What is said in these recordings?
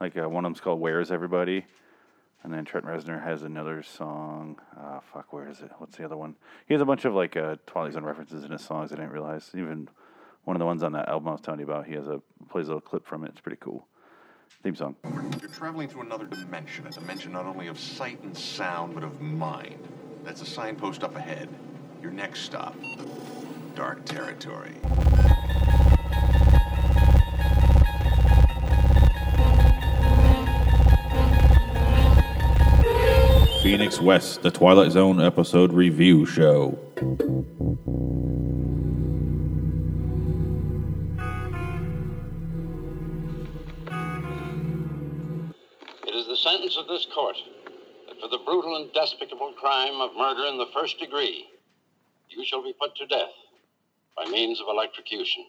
Like uh, one of them's called "Where's Everybody," and then Trent Reznor has another song. Uh, fuck, where is it? What's the other one? He has a bunch of like uh, Twilight Zone references in his songs. I didn't realize. Even one of the ones on that album I was telling you about, he has a plays a little clip from it. It's pretty cool. Theme song. You're traveling through another dimension, a dimension not only of sight and sound, but of mind. That's a signpost up ahead. Your next stop, dark territory. Phoenix West, the Twilight Zone episode review show. It is the sentence of this court that for the brutal and despicable crime of murder in the first degree, you shall be put to death by means of electrocution.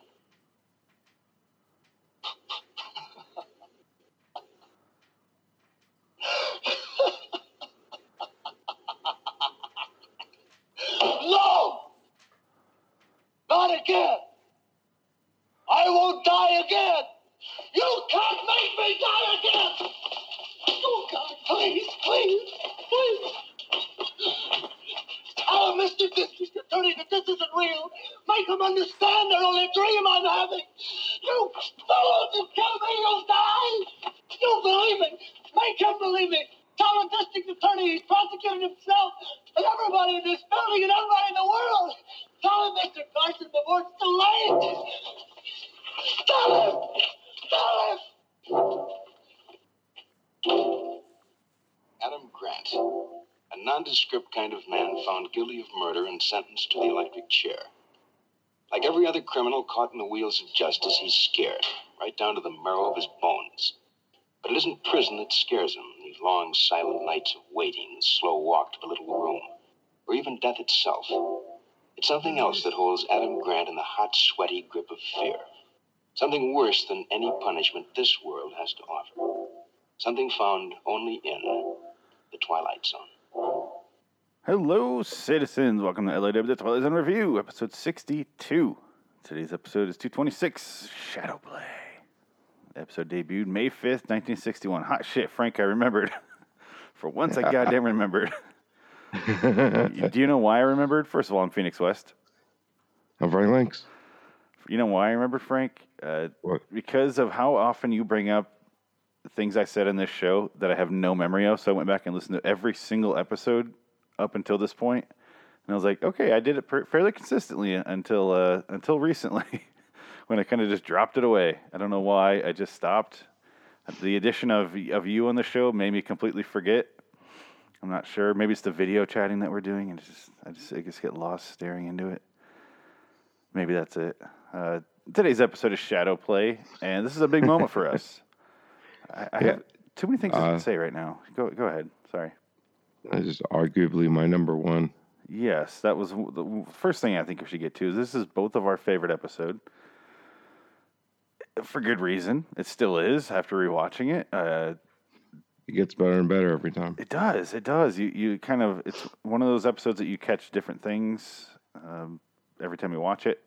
No! Not again! I won't die again! You can't make me die again! Oh, God, please, please, please! Tell Mr. District Attorney, that this isn't real. Make him understand they're only a dream I'm having. You fools, you kill me, you'll die! You believe me! Make him believe me! Tell the District Attorney he's prosecuting himself and everybody in this building and everybody in the world! Tell him, Mr. Carson, before it's too Tell him! Tell him! Adam Grant, a nondescript kind of man found guilty of murder and sentenced to the electric chair. Like every other criminal caught in the wheels of justice, he's scared, right down to the marrow of his bones. But it isn't prison that scares him, these long, silent nights of waiting, the slow walk to the little room, or even death itself. It's something else that holds Adam Grant in the hot, sweaty grip of fear. Something worse than any punishment this world has to offer. Something found only in the Twilight Zone. Hello, citizens. Welcome to LAW The Twilight Zone Review, episode 62. Today's episode is 226 Shadow Play. The episode debuted May 5th, 1961. Hot shit, Frank, I remembered. For once, I goddamn remembered. Do you know why I remembered? First of all, I'm Phoenix West. I'm Frank Links. You know why I remember, Frank? Uh, because of how often you bring up things I said in this show that I have no memory of. So I went back and listened to every single episode up until this point, and I was like, okay, I did it per- fairly consistently until uh, until recently, when I kind of just dropped it away. I don't know why. I just stopped. The addition of of you on the show made me completely forget. I'm not sure. Maybe it's the video chatting that we're doing, and just I just I just get lost staring into it. Maybe that's it. Uh, today's episode is Shadow Play, and this is a big moment for us. I, I Yeah. have too many things Uh, to say right now. Go go ahead. Sorry. This is arguably my number one. Yes, that was the first thing I think we should get to. Is this is both of our favorite episode for good reason. It still is after rewatching it. Uh, It gets better and better every time. It does. It does. You you kind of it's one of those episodes that you catch different things um, every time you watch it,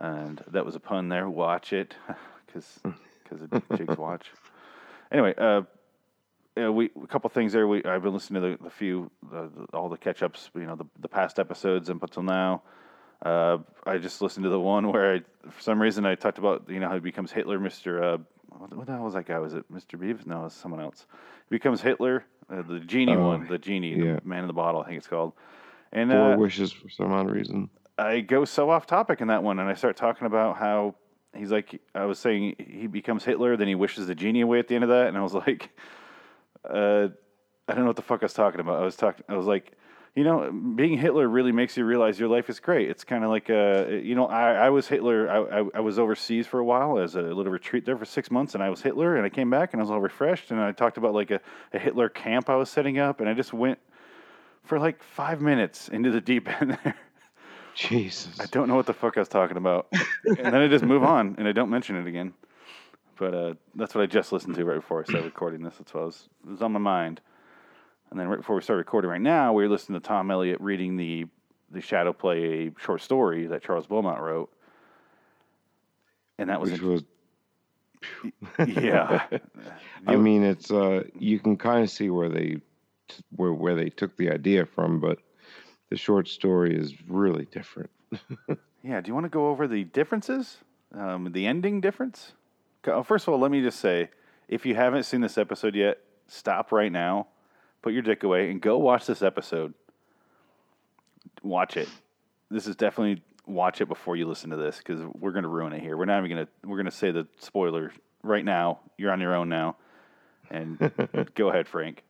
and that was a pun there. Watch it, because because of Jake's watch. Anyway, uh, we a couple things there. We I've been listening to the, the few the, the, all the catch ups. You know the the past episodes and up until now. Uh, I just listened to the one where I, for some reason I talked about you know how he becomes Hitler, Mister. Uh, what, what the hell was that guy? Was it Mister Bevis? No, it's someone else. He becomes Hitler, uh, the genie Oh, one, the genie, yeah. the man in the bottle. I think it's called. And Four uh, wishes for some odd reason. I go so off topic in that one, and I start talking about how he's like, I was saying he becomes Hitler, then he wishes the genie away at the end of that, and I was like, uh, I don't know what the fuck I was talking about. I was talking, I was like, you know, being Hitler really makes you realize your life is great. It's kind of like, uh, you know, I, I was Hitler. I, I, I was overseas for a while as a little retreat there for six months, and I was Hitler, and I came back and I was all refreshed, and I talked about like a, a Hitler camp I was setting up, and I just went for like five minutes into the deep end there. Jesus. I don't know what the fuck I was talking about. and then I just move on and I don't mention it again. But uh, that's what I just listened to right before I started recording this. That's what I was, it was on my mind. And then right before we started recording right now, we were listening to Tom Elliott reading the the Shadow Play short story that Charles Beaumont wrote. And that was Which was yeah. I mean, it's uh, you can kind of see where they where where they took the idea from, but the short story is really different. Yeah, do you want to go over the differences? Um, the ending difference? First of all, let me just say if you haven't seen this episode yet, stop right now, put your dick away, and go watch this episode. Watch it. This is definitely watch it before you listen to this because we're going to ruin it here. We're not even going to, we're going to say the spoiler right now. You're on your own now. And go ahead, Frank.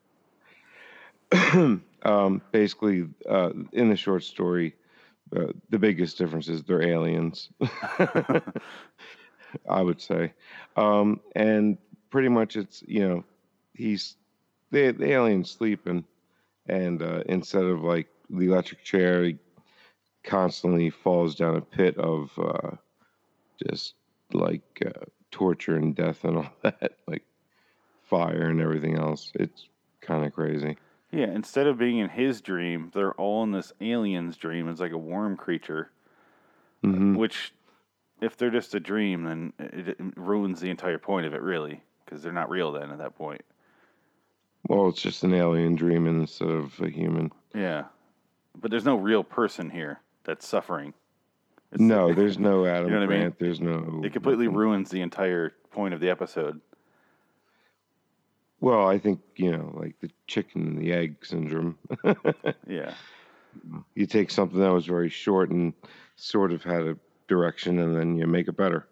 Um, basically, uh, in the short story, uh, the biggest difference is they're aliens. I would say, um, and pretty much it's you know he's the the aliens sleeping, and uh, instead of like the electric chair, he constantly falls down a pit of uh, just like uh, torture and death and all that, like fire and everything else. It's kind of crazy. Yeah, instead of being in his dream, they're all in this alien's dream. It's like a worm creature. hmm Which, if they're just a dream, then it, it ruins the entire point of it, really, because they're not real then at that point. Well, it's just an alien dream instead of a human. Yeah, but there's no real person here that's suffering. It's- No, there's no Adam You know what I mean? There's no. it completely ruins the entire point of the episode. Well, I think you know, like the chicken and the egg syndrome. Yeah, you take something that was very short and sort of had a direction, and then you make it better.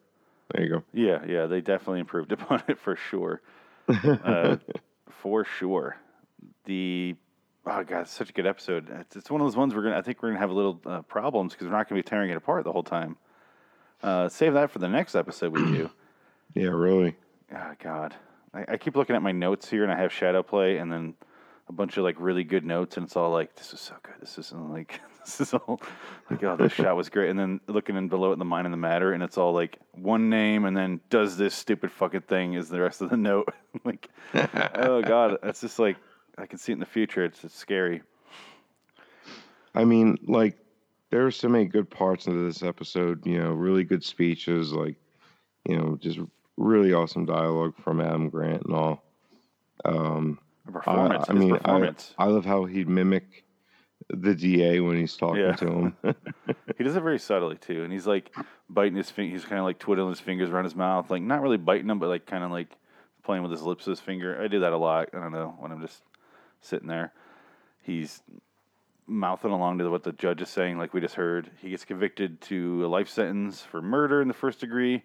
There you go. yeah, yeah. They definitely improved upon it for sure. Uh, for sure. The oh god, it's such a good episode. It's, it's one of those ones we're gonna. I think we're gonna have a little uh, problems because we're not gonna be tearing it apart the whole time. Uh, save that for the next episode we do. Yeah, really. Oh God, I, I keep looking at my notes here, and I have shadow play, and then a bunch of like really good notes, and it's all like, "This is so good. This isn't like this is all like, oh, this shot was great." And then looking in below it, the mind and the matter, and it's all like one name, and then does this stupid fucking thing is the rest of the note. like, oh God, it's just like I can see it in the future. It's, it's scary. I mean, like, there are so many good parts of this episode. You know, really good speeches, like, you know, just really awesome dialogue from Adam Grant and all. Um, performance, I, I mean, performance. I, I love how he'd mimic the DA when he's talking Yeah. to him. He does it very subtly too, and he's like biting his finger. He's kind of like twiddling his fingers around his mouth, like not really biting them, but like kind of like playing with his lips with his finger. I do that a lot. I don't know when I'm just sitting there. He's mouthing along to what the judge is saying, like we just heard. He gets convicted to a life sentence for murder in the first degree,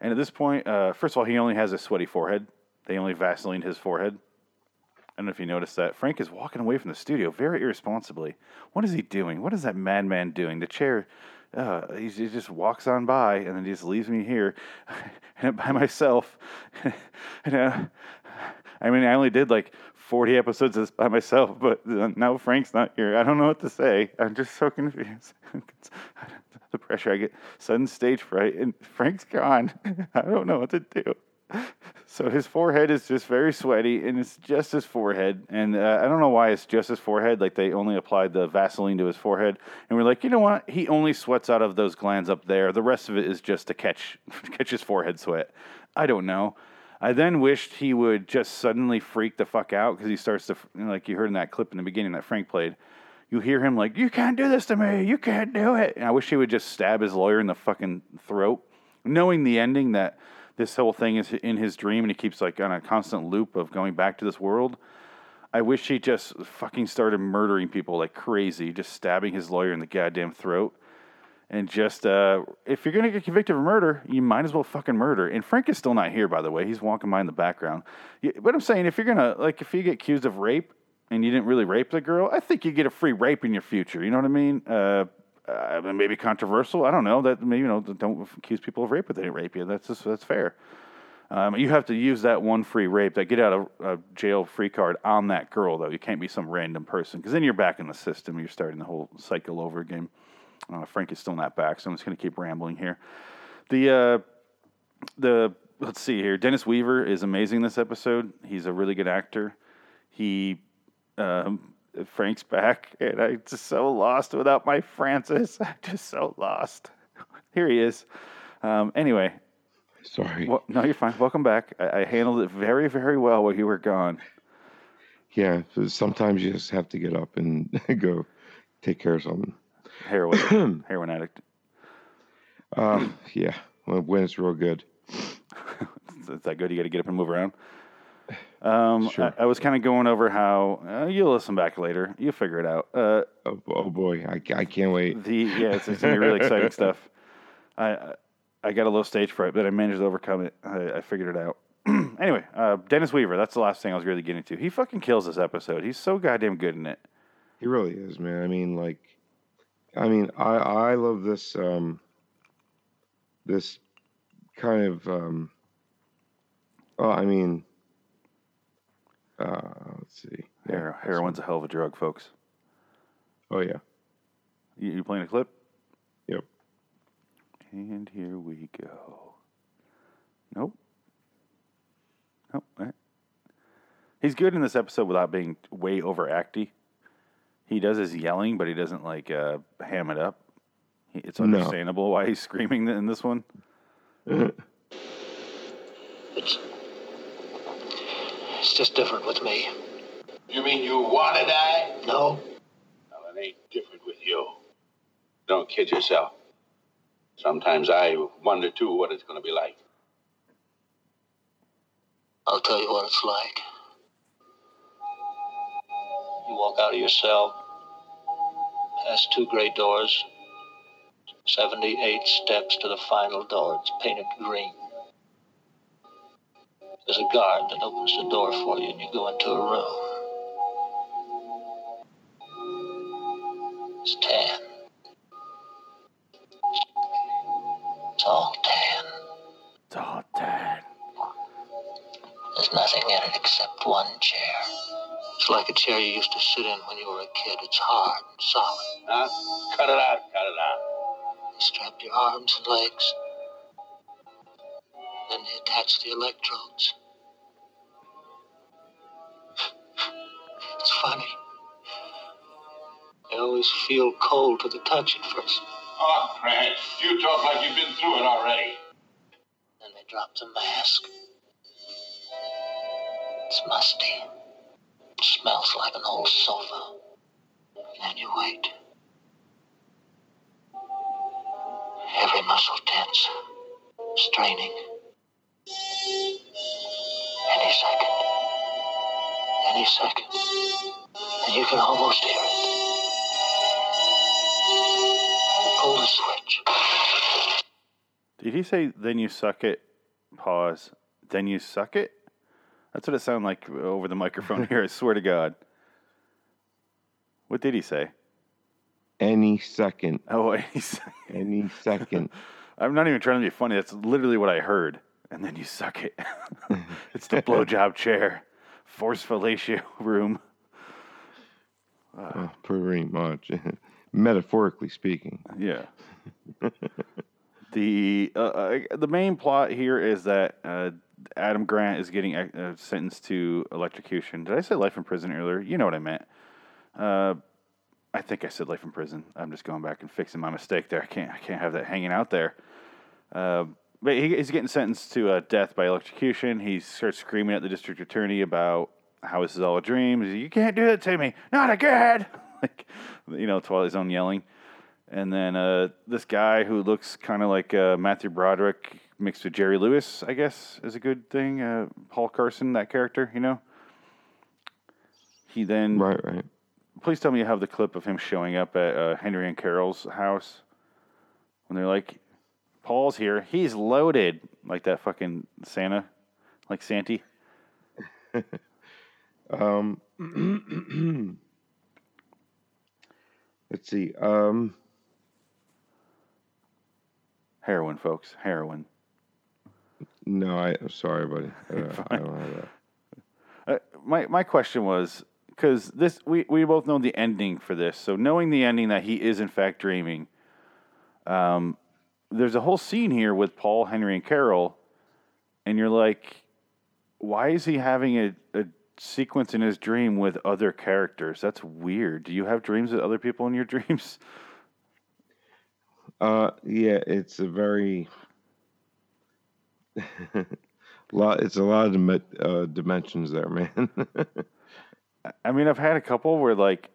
and at this point, uh, first of all, he only has a sweaty forehead. They only Vaseline his forehead. I don't know if you noticed that. Frank is walking away from the studio very irresponsibly. What is he doing? What is that madman doing? The chair, uh, he, he just walks on by and then he just leaves me here by myself. and, uh, I mean, I only did like 40 episodes of this by myself, but uh, now Frank's not here. I don't know what to say. I'm just so confused. the pressure I get, sudden stage fright, and Frank's gone. I don't know what to do. So his forehead is just very sweaty, and it's just his forehead. And uh, I don't know why it's just his forehead. Like they only applied the Vaseline to his forehead, and we're like, you know what? He only sweats out of those glands up there. The rest of it is just to catch catch his forehead sweat. I don't know. I then wished he would just suddenly freak the fuck out because he starts to like you heard in that clip in the beginning that Frank played. You hear him like, "You can't do this to me. You can't do it." And I wish he would just stab his lawyer in the fucking throat, knowing the ending that this whole thing is in his dream and he keeps like on a constant loop of going back to this world. I wish he just fucking started murdering people like crazy, just stabbing his lawyer in the goddamn throat. And just, uh, if you're to get convicted of murder, you might as well fucking murder. And Frank is still not here, by the way. He's walking by in the background. But I'm saying, if you're to, like, if you get accused of rape and you didn't really rape the girl, I think you get a free rape in your future. You know what I mean? Uh, uh, maybe controversial. I don't know. That maybe you know don't accuse people of rape if they didn't rape you. That's just that's fair. Um, you have to use that one free rape, that get out of jail free card on that girl though. You can't be some random person because then you're back in the system. You're starting the whole cycle over again. Uh, Frank is still not back, so I'm just going to keep rambling here. The uh, the let's see here. Dennis Weaver is amazing this episode. He's a really good actor. He um, Frank's back, and I'm just so lost without my Francis. I'm just so lost. Here he is. Um, anyway, Sorry. Well, no, you're fine. Welcome back. I, I handled it very, very well while you were gone. Yeah, sometimes you just have to get up and go take care of something. Heroin, heroin addict. Uh, yeah, when when it's real good. It's that good. You got to get up and move around. Um, Sure. I, I was kind of going over how uh, you'll listen back later. You'll figure it out. Uh, Oh, oh boy, I, I can't wait. the yeah, it's, it's gonna be really exciting stuff. I I- got a little stage fright, but I managed to overcome it. I, I figured it out. anyway, uh, Dennis Weaver. That's the last thing I was really getting to. He fucking kills this episode. He's so goddamn good in it. He really is, man. I mean, like, I mean, I I love this um this kind of um. Oh, I mean, uh, let's see. Yeah, Heroin's a hell of a drug, folks. Oh yeah. You, you playing a clip? Yep. And here we go. Nope. Nope. all right. He's good in this episode without being way overacty. He does his yelling, but he doesn't like uh, ham it up. He, it's No. understandable why he's screaming in this one. It's. It's just different with me. You mean you want to die? No? Well, it ain't different with you. Don't kid yourself. Sometimes I wonder too what it's going to be like. I'll tell you what it's like. You walk out of your cell, past two great doors, 78 steps to the final door. It's painted green. There's a guard that opens the door for you, and you go into a room. It's tan. It's all tan. It's all dead. There's nothing in it except one chair. It's like a chair you used to sit in when you were a kid. It's hard and solid. Huh? Cut it out, cut it out. They strap your arms and legs. Attach the electrodes. It's funny. I always feel cold to the touch at first. Oh, Grant, you talk like you've been through it already. Then they drop the mask. It's musty. It smells like an old sofa. And you wait. Every muscle tense, straining. Any second. Any second. And you can almost hear it. Pull the switch. Did he say, then you suck it, pause, then you suck it? That's what it sounded like over the microphone here, I swear to God. What did he say? Any second, Oh, he's. any second. I'm not even trying to be funny. That's literally what I heard. And then you suck it. it's the blowjob chair, force fellatio room. Oh, pretty much, metaphorically speaking. Yeah. the uh, uh, the main plot here is that uh, Adam Grant is getting uh, sentenced to electrocution. Did I say life in prison earlier? You know what I meant. Uh, I think I said life in prison. I'm just going back and fixing my mistake there. I can't I can't have that hanging out there. Uh, but he, he's getting sentenced to uh, death by electrocution. He starts screaming at the district attorney about how this is all a dream. He's like, you can't do that to me. Not again. like, you know, Twilight Zone yelling. And then uh, this guy who looks kind of like uh, Matthew Broderick mixed with Jerry Lewis, I guess, is a good thing. Uh, Paul Carson, that character, you know. He then Right, right. please tell me you have the clip of him showing up at uh, Henry and Carol's house when they're like, "Paul's here. He's loaded," like that fucking Santa, like Santy. Um, let's see. Um, Heroin, folks, heroin. no, I, I'm sorry, buddy. Uh, I don't have that. Uh, my my question was because this we we both know the ending for this, so knowing the ending that he is in fact dreaming. Um, there's a whole scene here with Paul, Henry, and Carol, and you're like, why is he having a, a sequence in his dream with other characters? That's weird. Do you have dreams with other people in your dreams? Uh, yeah, it's a very. lot. It's a lot of uh, dimensions there, man. I mean, I've had a couple where like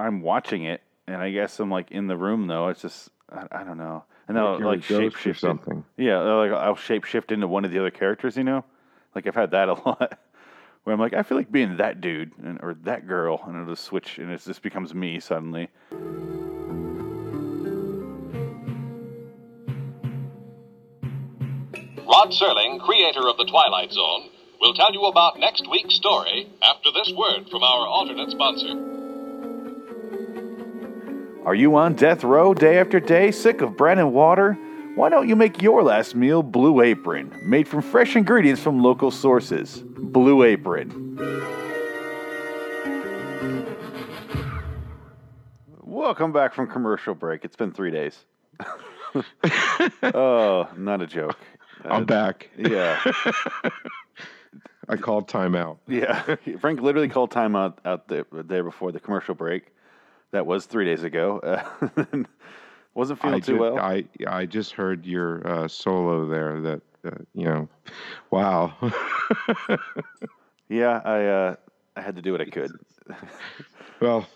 I'm watching it, and I guess I'm like in the room though. It's just I, I don't know, and then I'll Like you're like shape shift something. Yeah, like I'll shape shift into one of the other characters. You know, like I've had that a lot. Where I'm like, I feel like being that dude and, or that girl, and it'll just switch, and it just becomes me suddenly. Rod Serling, creator of The Twilight Zone, will tell you about next week's story after this word from our alternate sponsor. Are you on death row day after day, sick of bread and water? Why don't you make your last meal Blue Apron, made from fresh ingredients from local sources? Blue Apron. Welcome back from commercial break. It's been three days. oh, not a joke. I'm uh, back. Yeah, I called timeout. yeah. Frank literally called time out, out there, there before the commercial break. That was three days ago. Uh, wasn't feeling I too ju- well. I I just heard your uh, solo there. That uh, you know, wow. Yeah, I uh, I had to do what I could. well,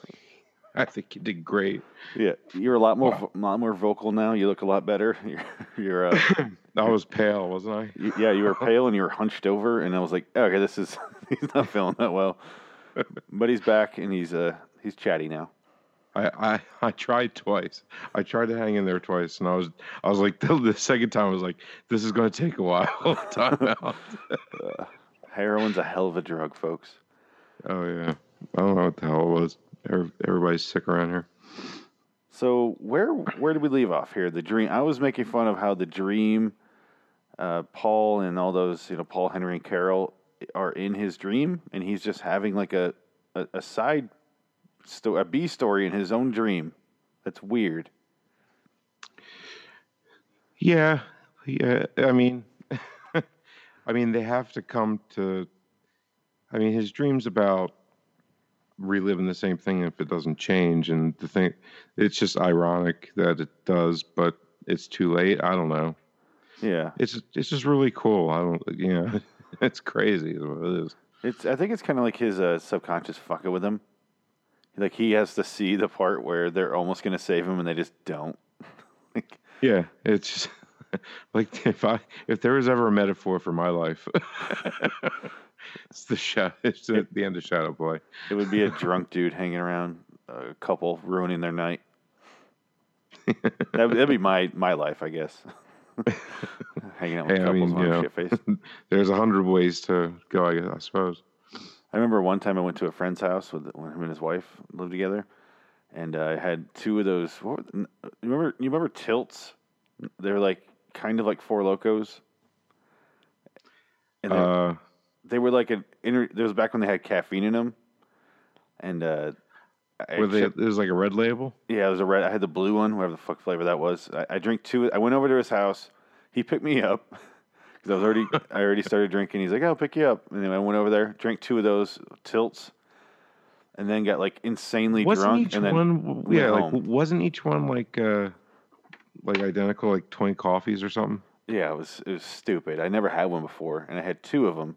I think you did great. Yeah, you're a lot more vo- lot more vocal now. You look a lot better. You're, you're uh, I was pale, wasn't I? yeah, you were pale and you were hunched over, and I was like, okay, this is he's not feeling that well, but he's back and he's uh he's chatty now. I, I, I tried twice. I tried to hang in there twice, and I was I was like the, the second time I was like, this is going to take a while. Time out. Heroin's a hell of a drug, folks. oh yeah, I don't know what the hell it was. Everybody's sick around here. So where where did we leave off here? The dream. I was making fun of how the dream, uh, Paul and all those you know Paul Henry and Carol are in his dream, and he's just having like a a, a side sto- a B story in his own dream. That's weird. Yeah, yeah. I mean, I mean, they have to come to. I mean, his dreams about reliving the same thing if it doesn't change, and the thing, it's just ironic that it does, but it's too late. I don't know. Yeah, It's it's just really cool. I don't, you know, it's crazy. is what it is. it's. I think it's kind of like his uh, subconscious fucking with him. Like he has to see the part where they're almost gonna save him and they just don't. like, Yeah, it's just, like if I if there was ever a metaphor for my life, it's the shadow. It's the, the end of Shadow Boy. it would be a drunk dude hanging around a couple ruining their night. That, that'd be my my life, I guess. Hanging out with Hey, I couples mean, on shit face. There's a hundred ways to go, I, guess, I suppose. I remember one time I went to a friend's house with when him and his wife lived together, and uh, I had two of those. What were, you remember? You remember tilts? They're like kind of like Four Lokos. And they, Uh, they were like an inter. There was back when they had caffeine in them, and uh, I were they? actually- There's like a red label. Yeah, it was a red. I had the blue one, whatever the fuck flavor that was. I, I drank two. I went over to his house. He picked me up because I was already. I already started drinking. He's like, "I'll pick you up," and then I went over there, drank two of those tilts, and then got like insanely Wasn't drunk. each and then one? Yeah, like home. wasn't each one like uh, like identical, like twenty coffees or something? yeah, it was it was stupid. I never had one before, and I had two of them.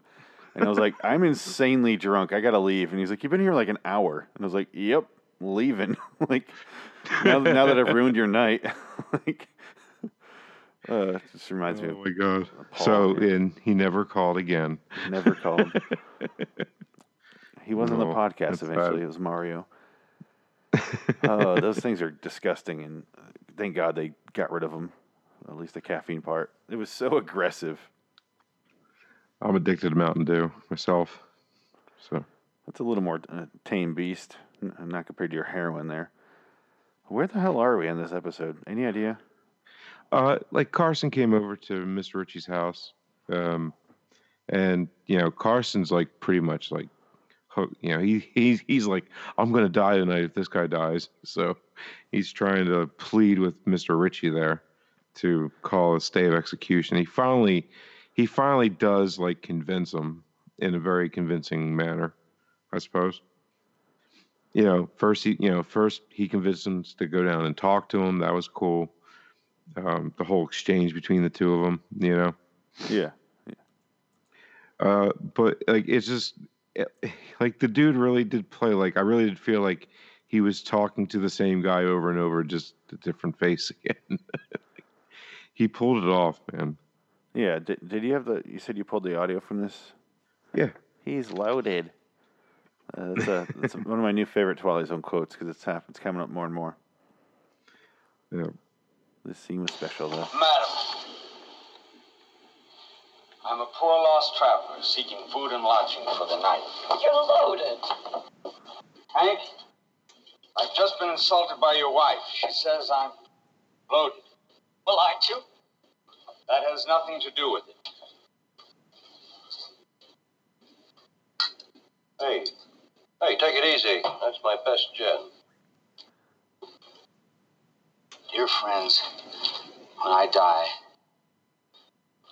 And I was like, I'm insanely drunk. I gotta leave. And he's like, You've been here like an hour. And I was like, Yep, leaving. like now, now that I've ruined your night, like. Uh, it just reminds me Oh of my god! So and he never called again. Never called. he wasn't on No, the podcast eventually. bad. It was Mario. oh, those things are disgusting, and uh, thank God they got rid of them. At least the caffeine part. It was so aggressive. I'm addicted to Mountain Dew myself. So That's a little more uh, tame beast, not compared to your heroin there. Where the hell are we in this episode? Any idea? Uh, like Carson came over to Mr. Ritchie's house, um, and you know Carson's like pretty much like, you know he he's he's like I'm gonna die tonight if this guy dies. So he's trying to plead with Mr. Ritchie there to call a stay of execution. He finally he finally does like convince him in a very convincing manner, I suppose. You know, first he you know first he convinces him to go down and talk to him. That was cool um, the whole exchange between the two of them, you know. Yeah. Uh, but like it's just it- like the dude really did play like I really did feel like he was talking to the same guy over and over, just a different face again. he pulled it off, man. Yeah. Did, did you have the? You said you pulled the audio from this. Yeah. He's loaded. Uh, that's a, that's one of my new favorite Twilight Zone quotes because it's hap- it's coming up more and more. Yeah. This scene was special though. Madam, I'm a poor lost traveler seeking food and lodging for the night. You're loaded. Hank, I've just been insulted by your wife. She says I'm loaded. Well, aren't you? That has nothing to do with it. Hey, hey, take it easy. That's my best gin. Dear friends, when I die,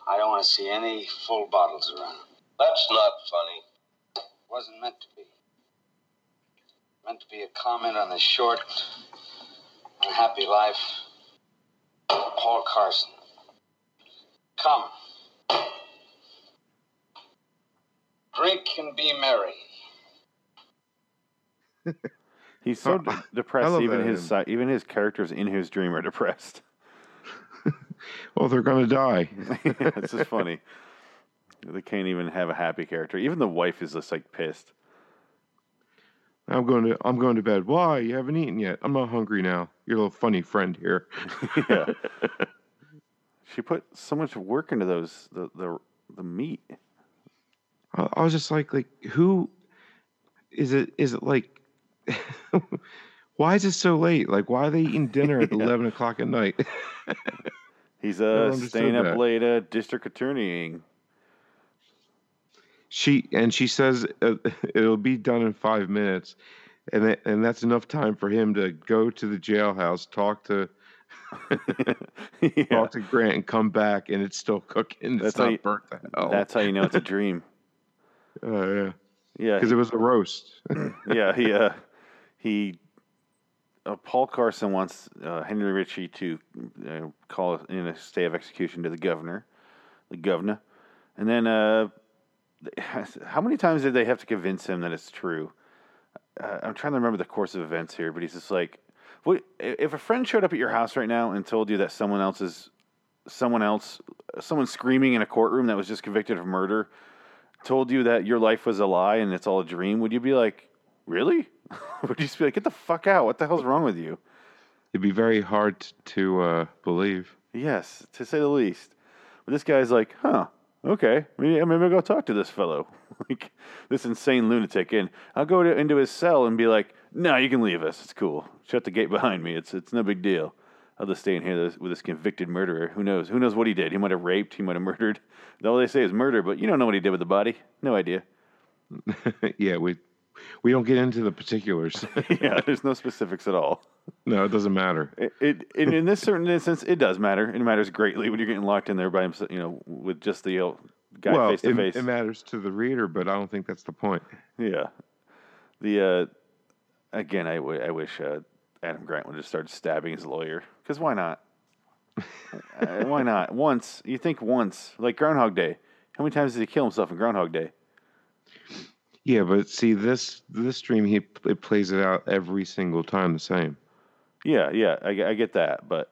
I don't want to see any full bottles around. That's not funny. It wasn't meant to be. Meant to be a comment on the short, unhappy life of Paul Carson. Come. Drink and be merry. He's so depressed. Even his si- even his characters in his dream are depressed. Well, they're gonna die. it's just funny. They can't even have a happy character. Even the wife is just like pissed. I'm going to I'm going to bed. Why? You haven't eaten yet. I'm not hungry now. Your little funny friend here. yeah. She put so much work into those the the, the meat. I, I was just like, like who is it? Is it like? why is it so late? Like, why are they eating dinner at eleven o'clock at night? He's uh staying up that. late uh district attorneying. she and she says uh, it'll be done in five minutes, and that, and that's enough time for him to go to the jailhouse, talk to yeah. talk to Grant, and come back, and it's still cooking. That's It's how not you- burnt to hell. That's how you know it's a dream. Oh yeah, Yeah. because it was a roast. yeah, he uh, he uh, Paul Carson wants uh, Henry Ritchie to uh, call in a stay of execution to the governor, the governor, and then uh, how many times did they have to convince him that it's true? Uh, I'm trying to remember the course of events here, but he's just like, what if a friend showed up at your house right now and told you that someone else is someone else, someone screaming in a courtroom that was just convicted of murder, told you that your life was a lie and it's all a dream? Would you be like, really? would you just be like, get the fuck out? What the hell's wrong with you? It'd be very hard to uh, believe. Yes, to say the least. But this guy's like, huh, okay, maybe, maybe I'll go talk to this fellow, like this insane lunatic, and I'll go to, into his cell and be like, no, you can leave us. It's cool. Shut the gate behind me. It's it's no big deal. I'll just stay in here with this convicted murderer. Who knows? Who knows what he did? He might have raped. He might have murdered. All they say is murder, but you don't know what he did with the body. No idea. yeah, we we don't get into the particulars. yeah, there's no specifics at all. no, it doesn't matter. It, it in, in this certain instance, it does matter. It matters greatly when you're getting locked in there by himself, you know, with just the guy well, face to face. it matters to the reader, but I don't think that's the point. Yeah. The uh, again, I, w- I wish uh, Adam Grant would have started stabbing his lawyer because why not? uh, why not? Once you think once, like Groundhog Day. How many times did he kill himself in Groundhog Day? Yeah, but see this this stream he it plays it out every single time the same. Yeah, yeah, I, get- I get that, but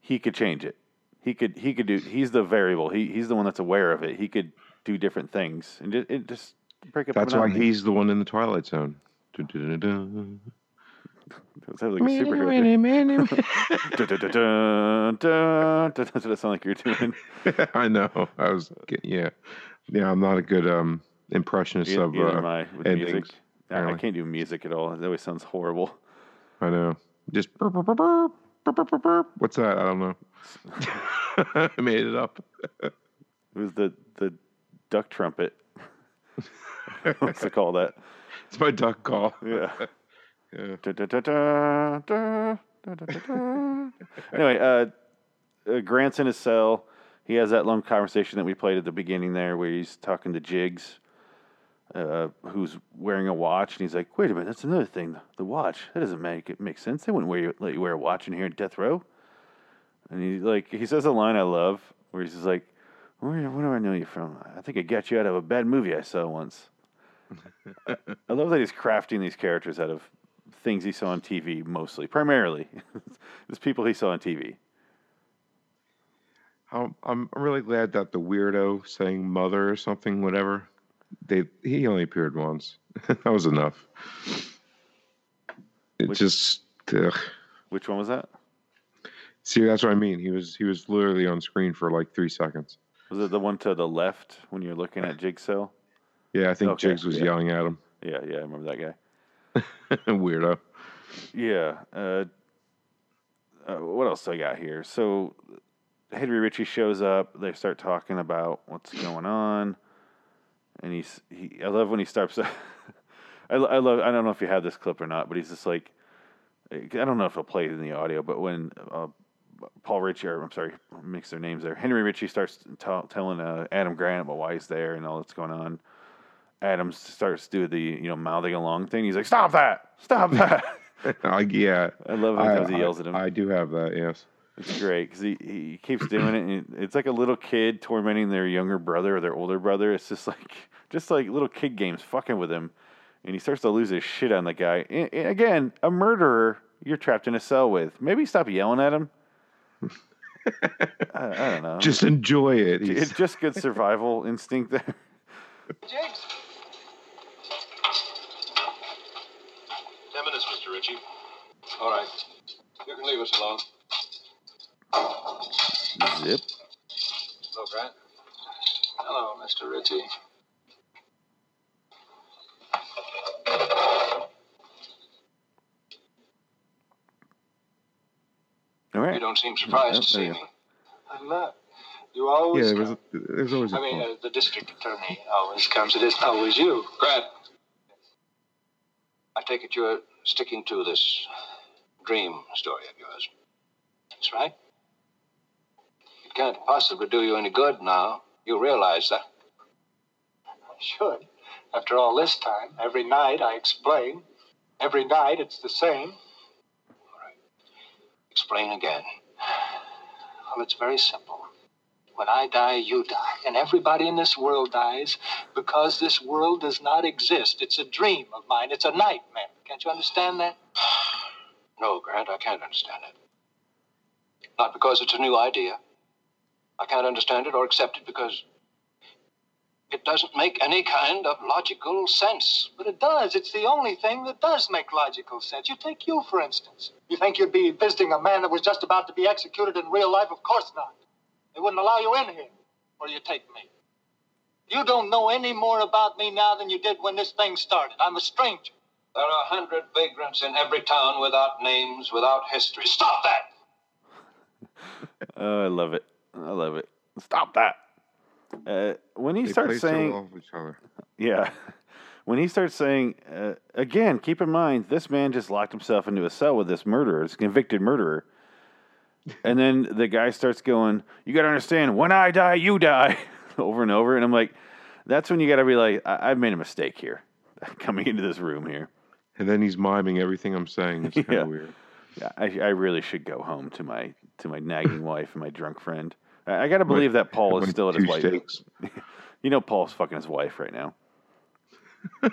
he could change it. He could he could do. He's the variable. He he's the one that's aware of it. He could do different things and just, it just break up. That's why he's the one in the Twilight Zone. That sounds like a superhero. what it sound like you're doing. I know. I was yeah, yeah. I'm not a good um impressionist e- of uh, my, endings, music. I can't do music at all. It always sounds horrible. I know. Just burp, burp, burp, what's that? I don't know. I made it up. it was the the duck trumpet. What's it called? That it's my duck call. Yeah. anyway, uh, Grant's in his cell. He has that long conversation that we played at the beginning there, where he's talking to Jigs, uh, who's wearing a watch, and he's like, "Wait a minute, that's another thing. The watch that doesn't make it make sense. They wouldn't wear let you wear a watch in here in death row." And he like he says a line I love, where he's just like, Where, where do I know you from? I think I got you out of a bad movie I saw once. I love that he's crafting these characters out of things he saw on TV, mostly, primarily. it's people he saw on TV. I'm I'm really glad that the weirdo saying mother or something, whatever, they he only appeared once. that was enough. It Which- just ugh. Which one was that? see that's what I mean. He was he was literally on screen for like three seconds. Was it the one to the left when you're looking at Jigsaw? Yeah, I think Okay, Jigs was yeah. yelling at him. Yeah, yeah, I remember that guy. Weirdo. Yeah. Uh, uh, what else do I got here? So Henry Ritchie shows up. They start talking about what's going on, and he's he. I love when he starts. I, I love. I don't know if you have this clip or not, but he's just like. I don't know if it'll play it in the audio, but when uh, Paul Ritchie, or I'm sorry, mix their names there. Henry Ritchie starts t- telling uh, Adam Grant about why he's there and all that's going on. Adam starts doing the you know mouthing along thing. He's like, "Stop that! Stop that!" I, yeah. I love it I, he yells at him. I do have that. Yes. It's great because he, he keeps doing it. And it's like a little kid tormenting their younger brother or their older brother. It's just like just like little kid games fucking with him, and he starts to lose his shit on the guy. And, and again, a murderer you're trapped in a cell with. Maybe stop yelling at him. I, I don't know. Just enjoy it. It's just good survival instinct there. Jigs. Ten minutes, Mr. Ritchie. All right. You can leave us alone. Zip. Hello, Grant. Hello, Mr. Ritchie. All right. You don't seem surprised Yep, to see me. I'm not. You always yeah, there was come. a, there's always a I mean, uh, the district attorney always comes. It isn't always you. Grant. I take it you're sticking to this dream story of yours. That's right. Can't possibly do you any good now. You realize that. I should. After all this time, every night I explain. Every night it's the same. All right. Explain again. Well, it's very simple. When I die, you die. And everybody in this world dies because this world does not exist. It's a dream of mine. It's a nightmare. Can't you understand that? No, Grant, I can't understand it. Not because it's a new idea. I can't understand it or accept it because it doesn't make any kind of logical sense. But it does. It's the only thing that does make logical sense. You take you, for instance. You think you'd be visiting a man that was just about to be executed in real life? Of course not. They wouldn't allow you in here. Or you take me. You don't know any more about me now than you did when this thing started. I'm a stranger. There are a hundred vagrants in every town without names, without history. Stop that! Oh, I love it. I love it. Stop that. Uh, when he They starts so saying, well each other. Yeah. When he starts saying, uh, again, keep in mind, this man just locked himself into a cell with this murderer, this convicted murderer. And then the guy starts going, You got to understand, when I die, you die, over and over. And I'm like, That's when you got to be like, I- I've made a mistake here, coming into this room here. And then he's miming everything I'm saying. It's kind of Yeah. weird. Yeah, I, I really should go home to my to my nagging wife and my drunk friend. I, got to believe that Paul is still at his wife. steaks. You know, Paul's fucking his wife right now.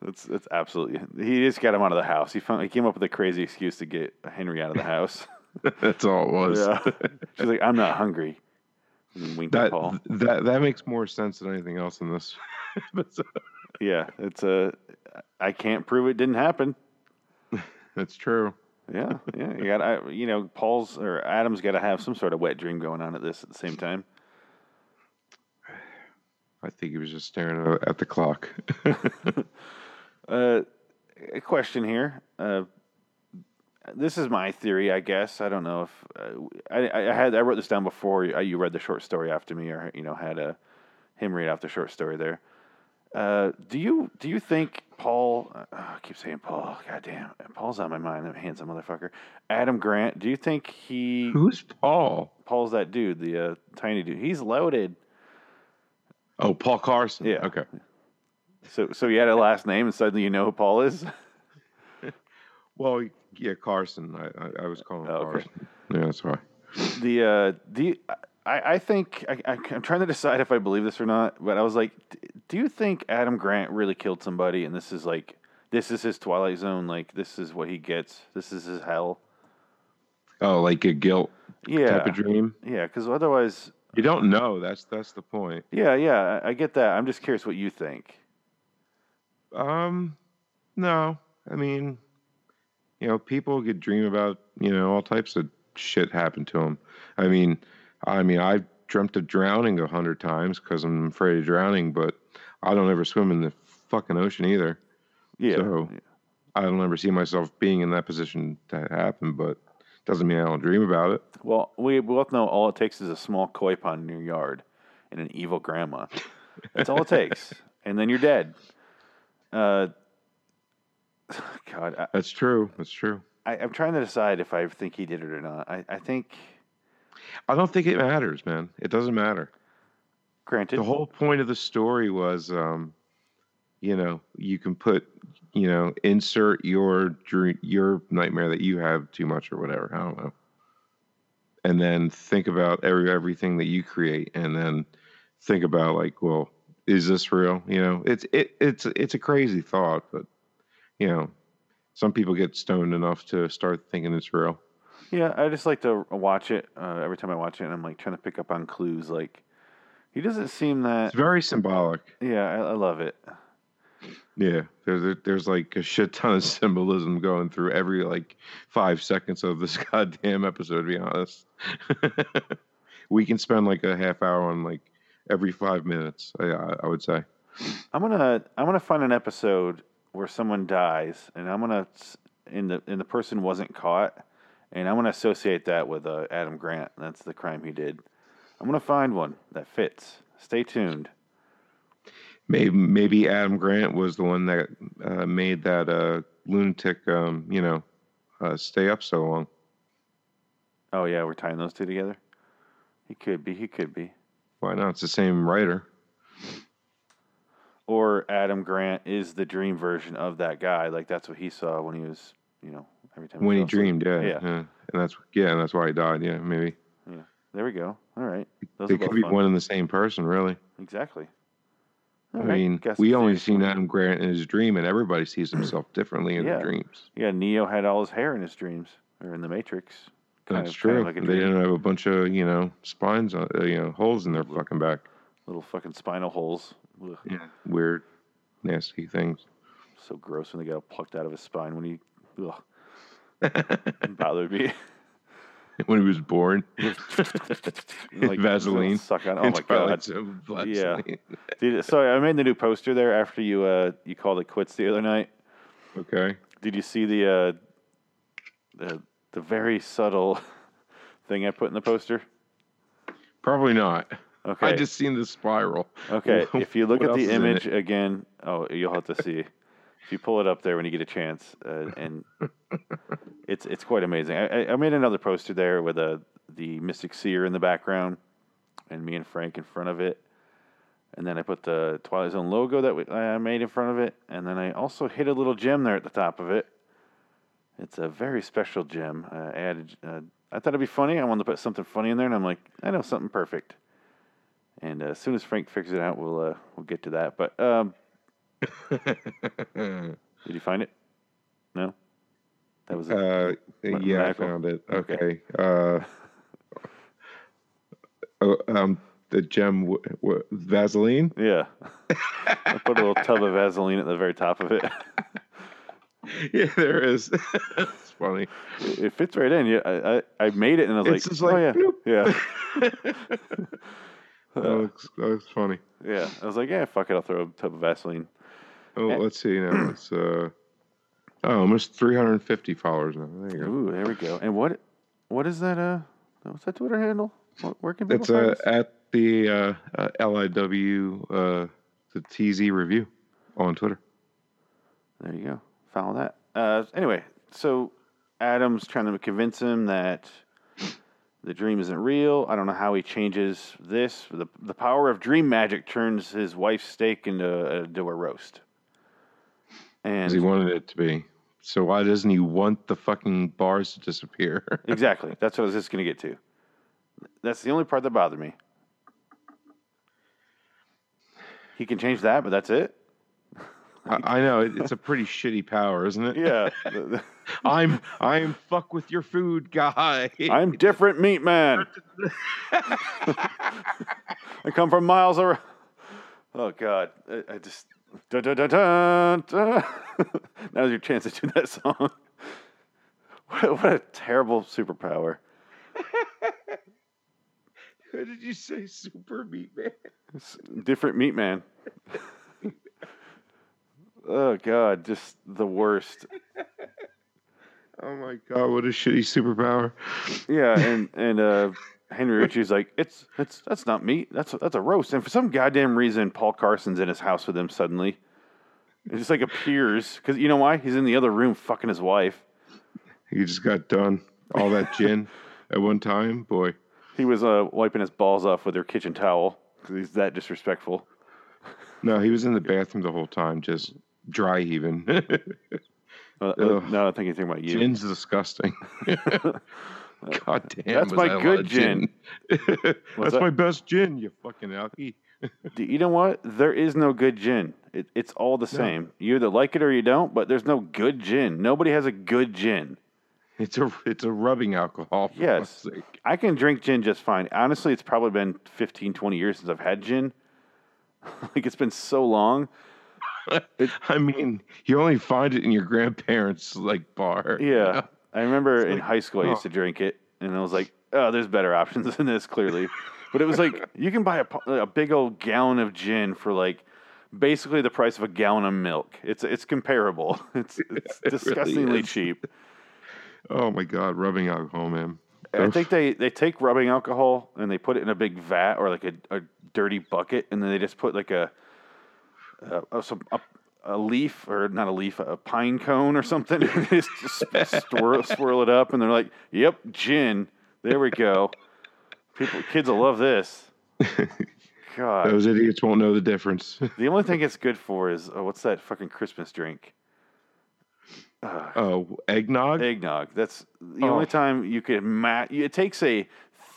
that's that's absolutely. He just got him out of the house. He found he came up with a crazy excuse to get Henry out of the house. That's all it was. yeah, she's like, "I'm not hungry." And then at That Paul. that that makes more sense than anything else in this episode. Yeah, it's a. I can't prove it didn't happen. That's true. Yeah, yeah. You got, you know, Paul's or Adam's got to have some sort of wet dream going on at this at the same time. I think he was just staring at- the clock. Uh, a question here. Uh, this is my theory, I guess. I don't know if uh, I, I had I wrote this down before you, you read the short story after me, or you know had a him read off the short story there. Uh, do you do you think Paul? Uh, I keep saying Paul. God damn, Paul's on my mind. That handsome motherfucker. Adam Grant. Do you think he? Who's Paul? Paul's that dude, the uh, tiny dude. He's loaded. Oh, Paul Carson. Yeah. Okay. So so you had a last name, and suddenly you know who Paul is. Well, yeah, Carson. I I, I was calling Oh, okay. Carson. Yeah, that's right. the uh the I, I think I, I, I'm trying to decide if I believe this or not. But I was like, "D- do you think Adam Grant really killed somebody, and this is like, this is his Twilight Zone? Like, this is what he gets. This is his hell. Oh, like a guilt Yeah, type of dream. yeah. Because otherwise, You don't know. That's that's the point. yeah, yeah. I, I get that. I'm just curious what you think. Um, no. I mean, you know, people could dream about you know all types of shit happen to them. I mean, I mean, I've dreamt of drowning a hundred times because I'm afraid of drowning, but I don't ever swim in the fucking ocean either. Yeah, So I don't ever see myself being in that position to happen, but doesn't mean I don't dream about it. Well, we both know all it takes is a small koi pond in your yard and an evil grandma. That's all it takes, and then you're dead. Uh, God, I, That's true. That's true. I, I'm trying to decide if I think he did it or not. I, I think, I don't think it matters, man. It doesn't matter. granted, the whole point of the story was um you know you can put you know insert your dream your nightmare that you have too much or whatever. I don't know. And then think about every everything that you create and then think about like well is this real? You know it's it, it's it's a crazy thought but you know some people get stoned enough to start thinking it's real yeah, I just like to watch it uh, every time I watch it, and I'm like trying to pick up on clues. Like, he doesn't seem that. it's very symbolic Yeah, I, I love it. Yeah, there's there's like a shit ton of symbolism going through every like five seconds of this goddamn episode. To be honest, we can spend like a half hour on like every five minutes. I, I would say. I'm gonna I'm gonna find an episode where someone dies, and I'm gonna and the and the person wasn't caught, and I'm gonna associate that with uh, Adam Grant. That's the crime he did. I'm gonna find one that fits. Stay tuned. Maybe maybe Adam Grant was the one that uh, made that uh, lunatic, um, you know, uh, stay up so long. Oh yeah, we're tying those two together. He could be. He could be. Why not? It's the same writer. Or Adam Grant is the dream version of that guy. Like that's what he saw when he was, you know, every time When he dreamed, yeah, Yeah. yeah, and that's yeah, and that's why he died. Yeah, maybe Yeah, There we go. All right. Those they could be fun. one and the same person, really. Exactly. All I right, mean, guess we only seen Adam Grant in his dream, and everybody sees himself differently in Yeah. the dreams. Yeah, Neo had all his hair in his dreams or in the Matrix. That's of- true. like they didn't have a bunch of you know spines, on, uh, you know, holes in their fucking back. Little fucking spinal holes. Ugh, Yeah, weird, nasty things. So gross when they got plucked out of his spine when he. Ugh, it bothered me. when he was born, Like, Vaseline, Suck on. Oh my god. Yeah. Vaseline. Dude, so I made the new poster there after you uh you called it quits the other night. Okay. Did you see the uh the the very subtle thing I put in the poster? Probably not. Okay. I just seen the spiral. Okay, if you look What at the image again, oh, you'll have to see. If you pull it up there when you get a chance, uh, and it's it's quite amazing. I, I- made another poster there with a the Mystic Seer in the background, and me and Frank in front of it, and then I put the Twilight Zone logo that we, I made in front of it, and then I also hid a little gem there at the top of it. It's a very special gem. Uh, I added. Uh, I thought it'd be funny. I wanted to put something funny in there, and I'm like, I know something perfect. And uh, as soon as Frank figures it out, we'll uh, we'll get to that. But um, did you find it? No. That was it. Uh, yeah, I found it. Okay. Okay. Uh, oh, um, the gem w- w- Vaseline. yeah. I put a little tub of Vaseline at the very top of it. Yeah, there is. it's funny. It it fits right in. Yeah, I, I, I made it and I was It's like, just oh yeah, bloop. yeah, That looks, that looks funny. yeah. I was like, yeah, fuck it, I'll throw a tub of Vaseline. Oh, Eh. let's see now. It's uh, oh, almost 350 followers now. There you go. Ooh, there we go. And what what is that? Uh, what's that Twitter handle? Where can people It's find uh, at the uh, uh, LIW uh, the TZ review on Twitter. There you go. Follow that. Uh, anyway, so Adam's trying to convince him that the dream isn't real. I don't know how he changes this. The, the power of dream magic turns his wife's steak into, uh, into a roast. And Because he wanted it to be. So why doesn't he want the fucking bars to disappear? exactly, that's what I was just going to get to. That's the only part that bothered me. He can change that, but that's it. I, I know it's a pretty shitty power, isn't it? Yeah, I'm I'm fuck with your food guy. I'm different, meat man. I come from miles around. Oh God, I, I just dun, dun, dun, dun, dun. now's your chance to do that song. What a, what a terrible superpower. What did you say, Super Meat Man? S- Different meat man. oh God, just the worst. Oh my god, what a shitty superpower! Yeah, and and uh, Henry Ritchie's like, it's it's that's not meat. That's that's a roast. And for some goddamn reason, Paul Carson's in his house with him suddenly. It just like appears because you know why? He's in the other room fucking his wife. He just got done all that gin at one time. Boy, He was uh, wiping his balls off with her kitchen towel because he's that disrespectful. no, he was in the bathroom the whole time, just dry heaving. Uh, uh, Ugh. now I'm thinking anything about you. Gin's disgusting. God damn, That's my that good of gin. That's that? my best gin, you fucking alky. You know what? There is no good gin. It, it's all the same. You either like it or you don't, but there's no good gin. Nobody has a good gin. It's a it's a rubbing alcohol. For Yes. I can drink gin just fine. Honestly, it's probably been 15, 20 years since I've had gin. like it's been so long. I mean, you only find it in your grandparents' like bar. you Yeah. know? I remember in high school I used oh. to drink it and I was like, oh, there's better options than this clearly. but it was like you can buy a, a big old gallon of gin for like basically the price of a gallon of milk. It's it's comparable. It's it's It disgustingly is. cheap. Oh my god, rubbing alcohol, man. I think they, they take rubbing alcohol and they put it in a big vat or like a, a dirty bucket, and then they just put like a a, a, some, a, a leaf or not a leaf, a pine cone or something. and just, swirl, swirl it up, and they're like, "Yep, gin. There we go." People, kids will love this. God, Those idiots won't know the difference. the only thing it's good for is uh, what's that fucking Christmas drink? oh, eggnog. Eggnog. That's the Oh. only time you could mat. It takes a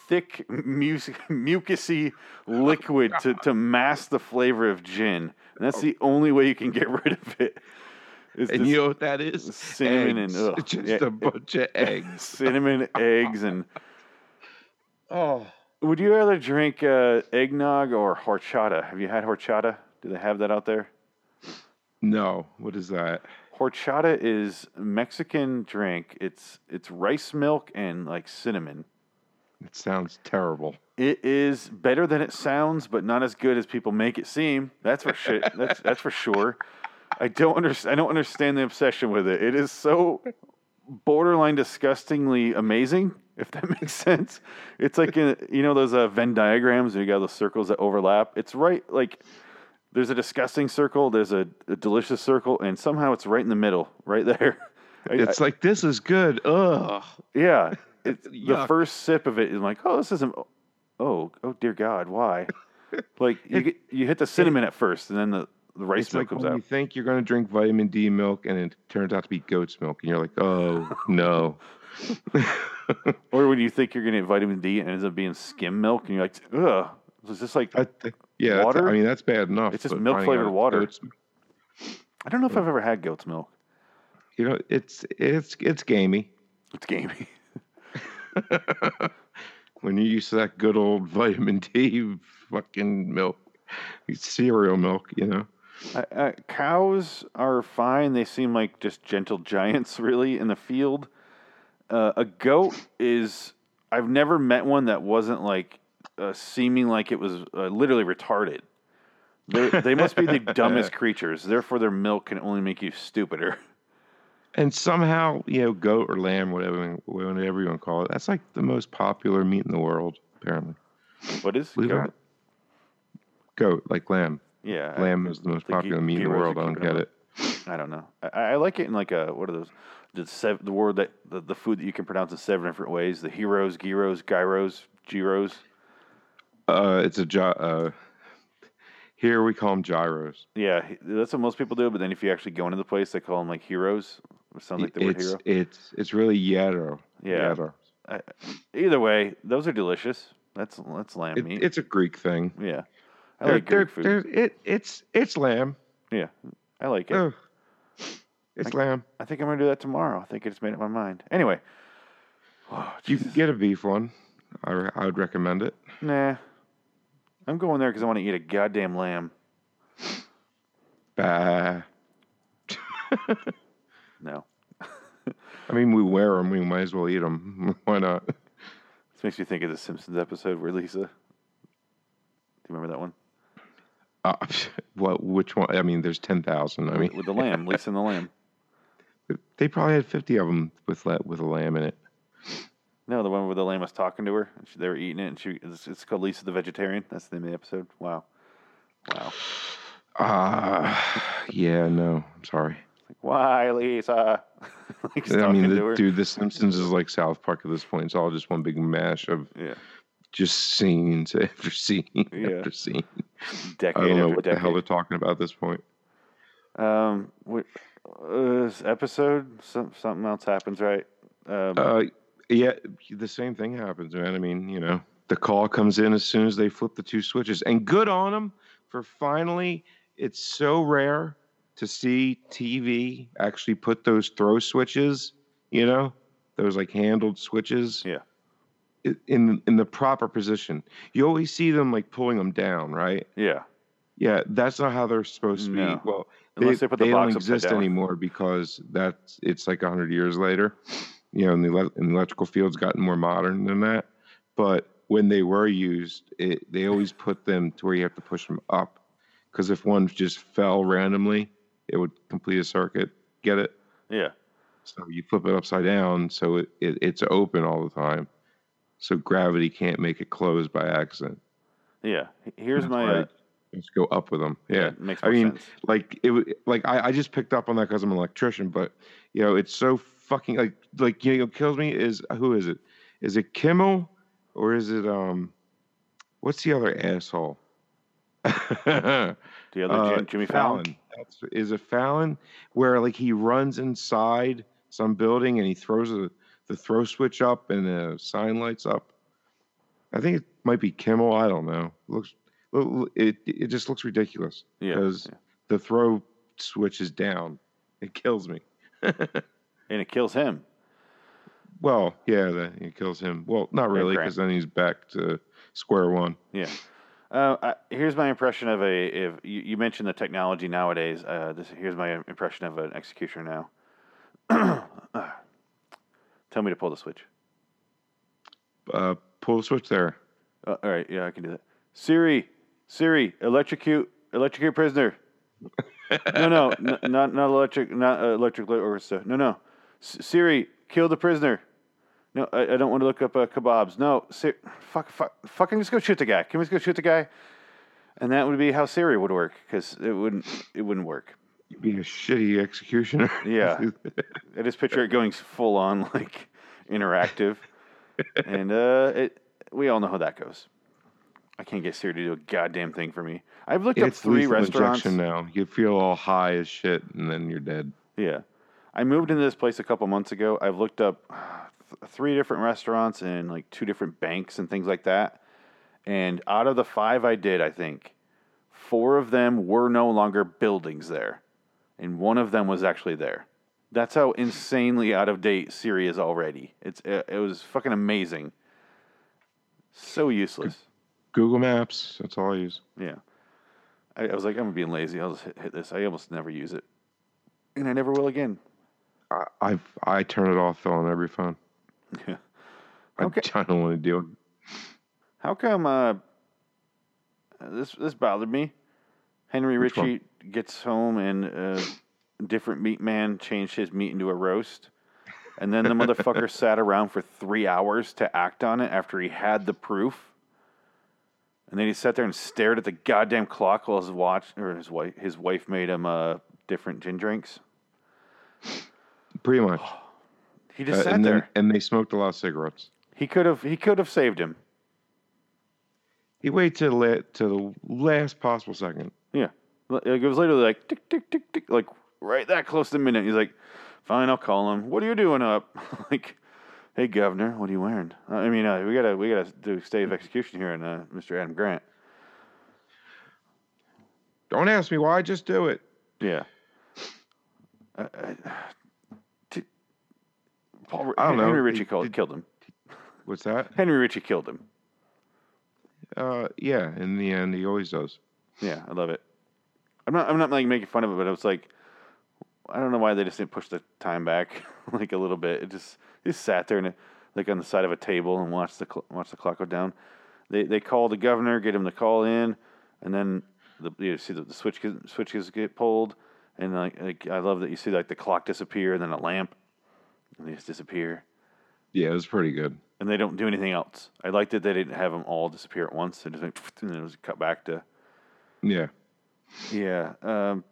thick, mus- mucusy liquid to, to mask the flavor of gin. And that's the only way you can get rid of it. Is and you know what that is? cinnamon and- ugh, just yeah. a bunch of eggs. cinnamon, eggs, and Oh, would you rather drink uh, eggnog or horchata? Have you had horchata? Do they have that out there? no! What is that? Horchata is Mexican drink. It's it's rice milk and like cinnamon. It sounds terrible. It is better than it sounds, but not as good as people make it seem. That's for shit. That's that's for sure. I don't understand. I don't understand the obsession with it. It is so borderline disgustingly amazing. If that makes sense, it's like in, you know those uh, Venn diagrams where you got those circles that overlap. It's right like there's a disgusting circle, there's a, a delicious circle, and somehow it's right in the middle, right there. I- It's like this is good. Ugh. yeah. It's, the first sip of it is like, oh, this isn't. Oh, oh dear God, why? like you get, you hit the cinnamon at first, and then the, the rice It's milk like comes when out. you think you're going to drink vitamin D milk, and it turns out to be goat's milk, and you're like, oh no. Or when you think you're going to get vitamin D and it ends up being skim milk, and you're like, ugh, is this like? I think, yeah, Water? I mean that's bad enough. It's just milk flavored water. goat's- I don't know if I've ever had goat's milk. You know, it's it's it's gamey It's gamey. when you're used to that good old vitamin D fucking milk, cereal milk. You know. Uh, uh, cows are fine. They seem like just gentle giants, really, in the field. Uh, a goat is. I've never met one that wasn't like uh, seeming like it was uh, literally retarded. They're, they must be the dumbest creatures. Therefore, their milk can only make you stupider. And somehow, you know, goat or lamb, whatever, whatever you want to call it, that's like the most popular meat in the world, apparently. What is Believe goat? Goat, like lamb. Yeah, I- Lamb is the most popular meat in the world. I don't get it. I don't know. I, I like it in like a what are those? The sev- the word that the, the food that you can pronounce in seven different ways. The heroes, gyros, gyros, gyros. Uh, it's a gy- uh, here we call them gyros. Yeah, that's what most people do. But then if you actually go into the place, they call them like heroes. Sounds like the word it's hero. it's it's really gyro. Yeah. I, either way, those are delicious. That's that's lamb It, meat. it's a Greek thing. yeah, I They're- like Greek food. it, it's it's lamb. Yeah, I like it. It's lamb. I think I'm gonna do that tomorrow. I think I just made up my mind. Anyway, oh, You can get a beef one. I, re- I would recommend it. nah, I'm going there because I want to eat a goddamn lamb. Bah. No, I mean, we wear them. We might as well eat them. Why not? this makes me think of the Simpsons episode where Lisa. Do you remember that one Uh, what? Which one? I mean, there's ten thousand. I mean, with the lamb, Lisa and the lamb? they probably had fifty of them with with a lamb in it. No, the one where the lamb was talking to her. And she, they were eating it, and she it's, it's called Lisa the Vegetarian. That's the name of the episode. Wow, wow. Ah, yeah. No, I'm sorry. Like, why, Lisa? like he's I mean, the, dude, The Simpsons is like South Park at this point. It's all just one big mash of Yeah, just scenes after scene Yeah. after scene. decade I don't know what the hell they're talking about at this point. Um, what, uh, this episode, some, something else happens, right? Um, Uh, yeah, the same thing happens, man. I mean, you know, the call comes in as soon as they flip the two switches, and good on them for finally. It's so rare to see TV actually put those throw switches, you know, those like handled switches. Yeah. In in the proper position, you always see them like pulling them down, right? yeah, Yeah, that's not how they're supposed to No. be. Well, Unless they put the don't exist anymore because that's it's like hundred years later. You know, and the, and the electrical field's gotten more modern than that. But when they were used, it, they always put them to where you have to push them up because if one just fell randomly, it would complete a circuit. Get it? yeah, So you flip it upside down, so it, it it's open all the time. So gravity can't make it close by accident. yeah. Here's That's my. Uh, Let's go up with them. Yeah, makes I mean, sense. like it, like I, I just picked up on that because I'm an electrician, but you know, it's so fucking like like you know, kills me is who is it? Is it Kimmel or is it um, what's the other asshole? The other Uh, Jim, Jimmy Fallon. That's, is it Fallon? Where like he runs inside some building and he throws a, the throw switch up and the sign lights up. I think it might be Kimmel. I don't know. It looks it it just looks ridiculous because yeah. the throw switch is down. It kills me. and it kills him. Well, yeah, that it kills him. Well, not really, because then he's back to square one. Yeah. Uh, I, here's my impression of a. If you, you mentioned the technology nowadays, uh, this here's my impression of an executioner now. Tell me to pull the switch. Uh, pull the switch there. Uh, all right, yeah, I can do that. Siri, Siri, electrocute, electrocute prisoner. no, no, n- not not electric, not uh, electric orchestra. No, no. S- Siri, kill the prisoner. No, I, I don't want to look up uh, kebabs. No, Siri, fuck, fuck, fucking just go shoot the guy. Can we just go shoot the guy? And that would be how Siri would work because it wouldn't it wouldn't work. You'd be a shitty executioner. Yeah. I just picture it going full on like interactive, and uh, it we all know how that goes. I can't get Siri to do a goddamn thing for me. I've looked up three restaurants. now. You feel all high as shit, and then you're dead. Yeah, I moved into this place a couple months ago. I've looked up th- three different restaurants and like two different banks and things like that. And out of the five I did, I think four of them were no longer buildings there, and one of them was actually there. That's how insanely out of date Siri is already. It's it, it was fucking amazing. So useless. Google Maps. That's all I use. Yeah. I, I was like, I'm being lazy. I'll just hit, hit this. I almost never use it, and I never will again. I I've, I turn it off on every phone. Yeah. I, Okay. I don't want to deal. with How come uh, this this bothered me? Henry Which one? Ritchie gets home and uh, different meat man changed his meat into a roast, and then the motherfucker sat around for three hours to act on it after he had the proof, and then he sat there and stared at the goddamn clock while his watch or his wife his wife made him uh, different gin drinks. Pretty much. He just Uh, sat and there. then and they smoked a lot of cigarettes. he could have he could have saved him. He waited to la- to the last possible second. Yeah. L- It was literally like tick, tick, tick, tick, like right that close to the minute. He's like, fine, I'll call him. What are you doing up? like, Hey, Governor, what are you wearing? Uh, I mean, uh, we gotta we gotta do stay of execution here on uh, Mr. Adam Grant. Don't ask me why. Just do it. Yeah. Uh, uh, t- Paul, I don't know. Henry Ritchie Did- killed him. What's that? Henry Ritchie killed him. Uh, yeah. In the end, he always does. Yeah, I love it. I'm not. I'm not like making fun of it, but I was like, I don't know why they just didn't push the time back like a little bit. It just he just sat there and it, like on the side of a table and watched the cl- watched the clock go down. They they call the governor, get him to call in, and then the you see the, the switch switches get pulled, and like, like I love that you see like the clock disappear, and then a lamp, and they just disappear, Yeah, it was pretty good. and they don't do anything else. I liked that they didn't have them all disappear at once. They just went, and then it was cut back to Yeah. Yeah. Um,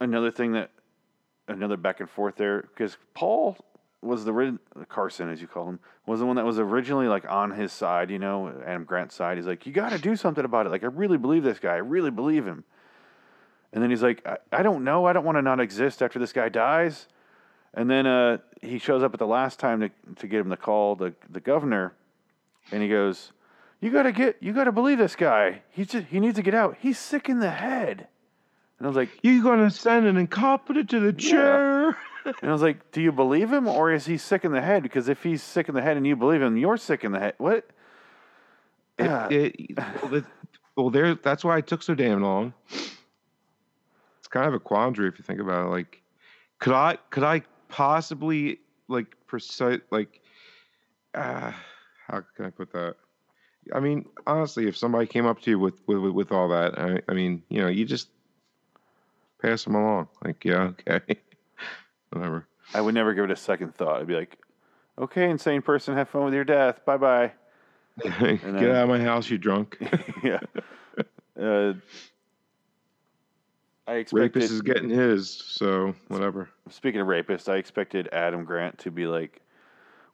another thing that, another back and forth there, because Paul was the Carson, as you call him, was the one that was originally like on his side, you know, Adam Grant's side. He's like, you got to do something about it. Like, I really believe this guy. I really believe him. And then he's like, I, I don't know. I don't want to not exist after this guy dies. And then uh, he shows up at the last time to, to get him the call, the, the governor, and he goes, you gotta get, you gotta believe this guy. He's just, he needs to get out. He's sick in the head. And I was like, You gonna send an incompetent to the chair? and I was like, do you believe him or is he sick in the head? Because if he's sick in the head and you believe him, you're sick in the head. What? Ah, It, it, well, it- well, there. That's why it took so damn long. It's kind of a quandary if you think about it. Like, could I could I possibly like precise like uh, how can I put that? I mean, honestly, if somebody came up to you with with, with- all that, I, I mean, you know, you just pass them along. Like, yeah, okay, whatever. I would never give it a second thought. I'd be like, okay, insane person, have fun with your death. Bye bye. Get then- out of my house, you drunk. yeah. Uh, I expected. Rapist is getting his, so whatever. Speaking of rapists, I expected Adam Grant to be like,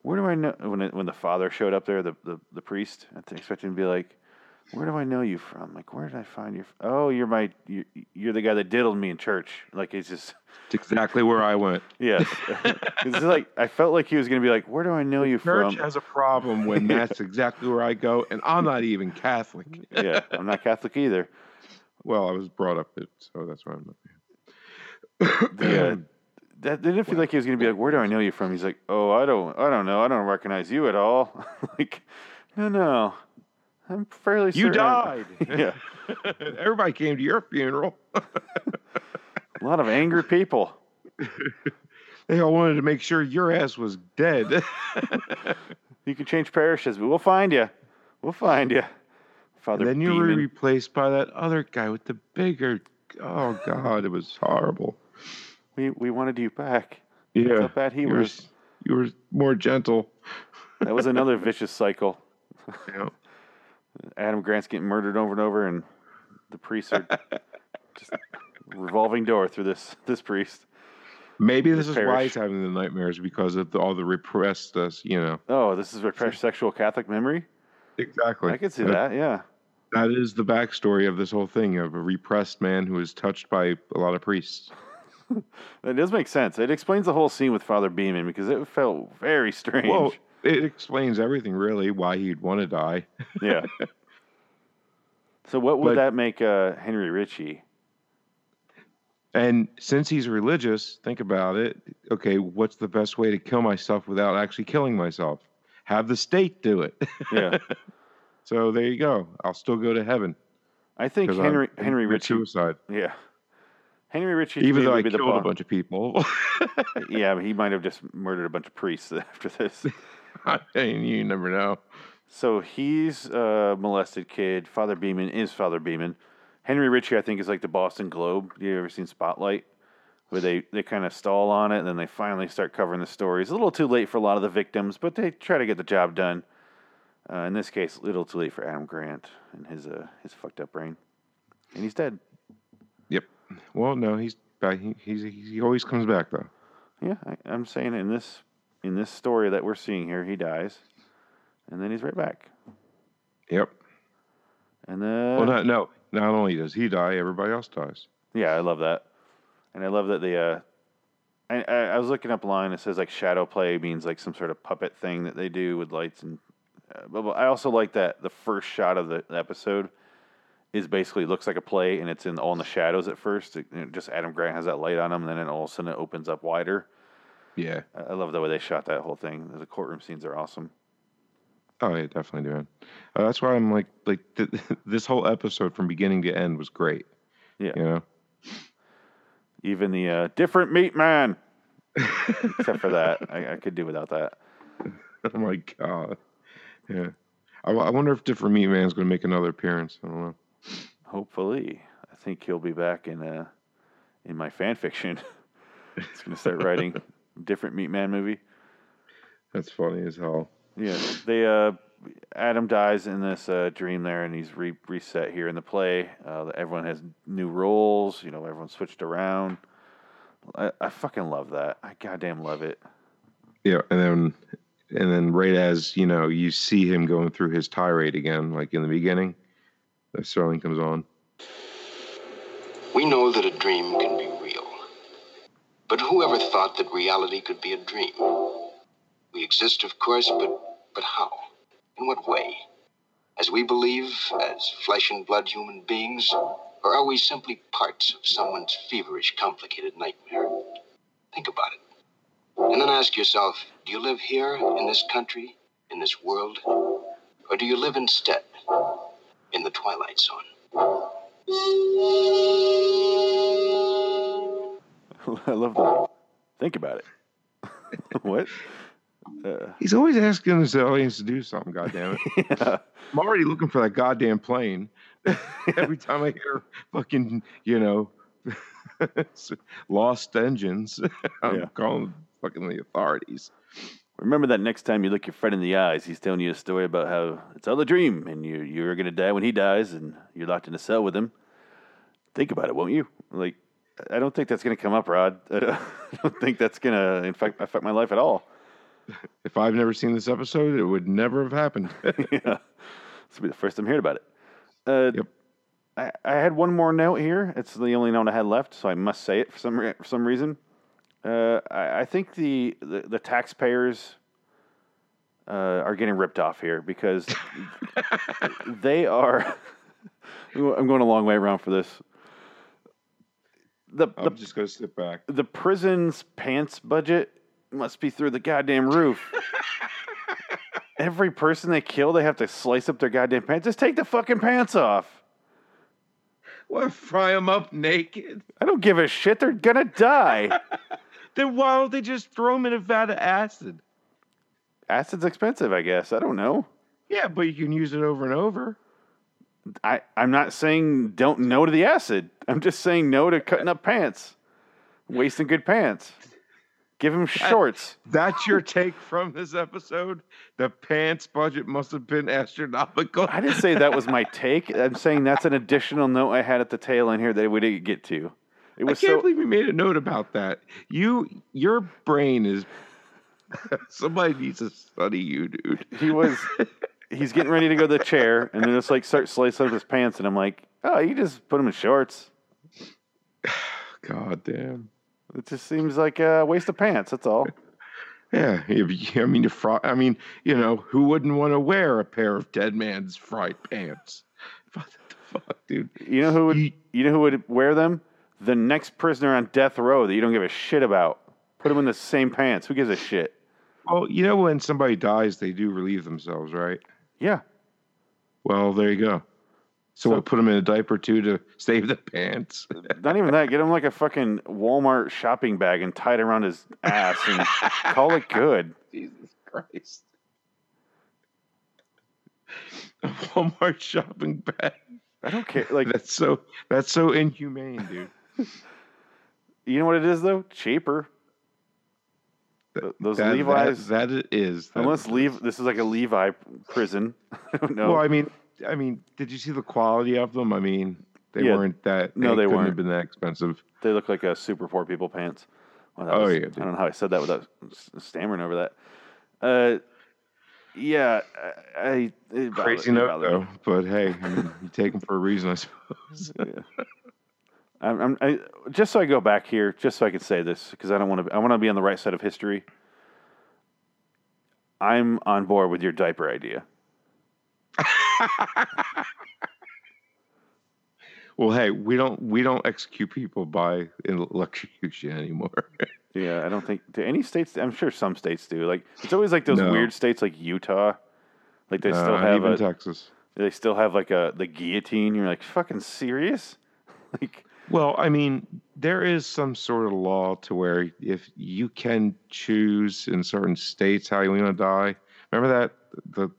"Where do I know?" When it, when the father showed up there, the the, the priest, I expected him to be like, "Where do I know you from? Like, where did I find you? f- Oh, you're my you're, you're the guy that diddled me in church. Like, it's just It's exactly where I went. yes. it's like I felt like he was gonna be like, "Where do I know you from? Church from?" has a problem when that's exactly where I go, and I'm not even Catholic. yeah, I'm not Catholic either. Well, I was brought up it, so that's why I'm not. Uh, that didn't feel like he was gonna be like, "Where do I know you from?" He's like, "Oh, I don't, I don't know. I don't recognize you at all." like, no, no, I'm fairly. You certain- died. yeah, Everybody came to your funeral. a lot of angry people. they all wanted to make sure your ass was dead. You can change parishes, but we'll find you. We'll find you, Father. and then you were replaced by that other guy with the bigger. Oh God, it was horrible. we we wanted you back. Yeah, how bad he you were, was. s- you were more gentle. That was another vicious cycle. Know? Adam Grant's getting murdered over and over, and the priests are just revolving door through this this priest. Maybe this is why he's having the nightmares because of the, all the repressed uh, us. You know, Oh, this is repressed sexual Catholic memory. exactly. I could see that. Yeah. That is the backstory of this whole thing of a repressed man who is touched by a lot of priests. That does make sense. It explains the whole scene with Father Beeman because it felt very strange. Well, it explains everything really why he'd want to die. yeah. So what would But- that make uh, Henry Ritchie? And since he's religious, think about it. Okay, what's the best way to kill myself without actually killing myself? Have the state do it. Yeah. so there you go. I'll still go to heaven. I think 'cause I'm Henry Henry Ritchie. suicide. Yeah. Henry Ritchie. Even though I be killed a bunch of people. Yeah, but he might have just murdered a bunch of priests after this. I mean, you never know. So he's a molested kid. Father Beeman is Father Beeman. Henry Ritchie, I think, is like the Boston Globe. You ever seen Spotlight? Where they, they kind of stall on it and then they finally start covering the story. It's a little too late for a lot of the victims, but they try to get the job done. Uh, in this case, a little too late for Adam Grant and his uh, his fucked up brain. And he's dead. Yep. Well, no, he's back. He, he's, he always comes back though. Yeah, I, I'm saying in this in this story that we're seeing here, he dies, and then he's right back. Yep. And then well, not, no. Not only does he die, everybody else dies. Yeah, I love that, and I love that the uh, I, I, I was looking up line. It says like shadow play means like some sort of puppet thing that they do with lights and. Uh, but, I also like that the first shot of the episode is basically looks like a play and it's in all in the shadows at first. It, it just Adam Grant has that light on him, and then it all of a sudden it opens up wider. Yeah. I love the way they shot that whole thing. The courtroom scenes are awesome. Oh yeah, definitely do. Uh, that's why I'm like like th- this whole episode from beginning to end was great. Yeah. You know. Even the uh, different meat man, except for that, I, I could do without that. oh my god. Yeah. I wonder if different meat man's going to make another appearance. I don't know. Hopefully, I think he'll be back in uh in my fan fiction. He's gonna start writing different Meat Man movie. That's funny as hell. Yeah, they uh Adam dies in this uh, dream there, and he's re- reset here in the play. Uh, everyone has new roles. You know, everyone switched around. I, I fucking love that. I goddamn love it. Yeah, and then and then right as you know you see him going through his tirade again, like in the beginning, the Serling comes on. We know that a dream can be real. But who ever thought that reality could be a dream? We exist, of course, but but how? In what way? As we believe, as flesh and blood human beings, or are we simply parts of someone's feverish, complicated nightmare? Think about it. And then ask yourself do you live here, in this country, in this world? Or do you live instead in the Twilight Zone? I love that. Think about it. what? Uh, He's always asking his audience to do something. Goddamn it! yeah. I'm already looking for that goddamn plane. Every time I hear fucking, you know, lost engines, I'm Yeah. calling fucking the authorities. Remember that next time you look your friend in the eyes, he's telling you a story about how it's all a dream and you you're gonna die when he dies and you're locked in a cell with him. Think about it, won't you? Like, I don't think that's gonna come up, Rod. I don't, I don't think that's gonna in fact affect my life at all. If I've never seen this episode, it would never have happened. yeah, this will be the first I'm hearing about it. Uh, Yep. I, I had one more note here. It's the only note I had left, so I must say it for some for some reason. Uh, I, I think the, the, the taxpayers uh, are getting ripped off here because they are. I'm going a long way around for this. The, the I'm just gonna sit back. the prison's pants budget must be through the goddamn roof. Every person they kill, they have to slice up their goddamn pants. Just take the fucking pants off. What? Fry them up naked? I don't give a shit. They're gonna die. Then why don't they just throw them in a vat of acid? Acid's expensive, I guess. I don't know. Yeah, but you can use it over and over. I, I'm not saying don't no to the acid. I'm just saying no to cutting up pants, wasting good pants. Give him shorts. That's your take from this episode? The pants budget must have been astronomical. I didn't say that was my take. I'm saying that's an additional note I had at the tail end here that we didn't get to. It I can't so. believe you made a note about that. You, your brain is. Somebody needs to study you, dude. he was he's getting ready to go to the chair and then just like start slicing up his pants and I'm like, oh, you just put him in shorts. God damn. It just seems like a waste of pants. That's all. Yeah, I mean, fry, I mean, you know, who wouldn't want to wear a pair of dead man's fried pants? What the fuck, dude? You know who would you know who would wear them? The next prisoner on death row that you don't give a shit about. Put him in the same pants. Who gives a shit? Well, you know, when somebody dies, they do relieve themselves, right? Yeah. Well, there you go. So, So- we'll put him in a diaper too to save the pants. Not even that. Get him like a fucking Walmart shopping bag and tie it around his ass and call it good. Jesus Christ. A Walmart shopping bag. I don't care. Like That's so that's so inhumane, dude. you know what it is though? Cheaper. Th- Those That- Levi's. that, that it is. That- Unless Levi, this is like a Levi prison. Know. Well, I mean, I mean, did you see the quality of them? I mean, they Yeah. weren't that. No, they couldn't weren't. have been that expensive. they look like a super poor people pants. Well, Oh, was- yeah, I don't know how I said that without stammering over that. Uh, yeah, I, I Crazy note though, but hey, I mean, you take them for a reason, I suppose. Yeah. I'm, I'm I, just so I go back here, just so I can say this because I don't want to. I want to be on the right side of history. I'm on board with your diaper idea. Well, hey, we don't we don't execute people by electrocution anymore. Yeah, I don't think do any states. I'm sure some states do. Like it's always like those No. weird states like Utah. Like they Uh, still have even a, Texas. they still have like a the guillotine. You're like fucking serious? like Well, I mean, there is some sort of law to where if you can choose in certain states how you want to die. Remember that the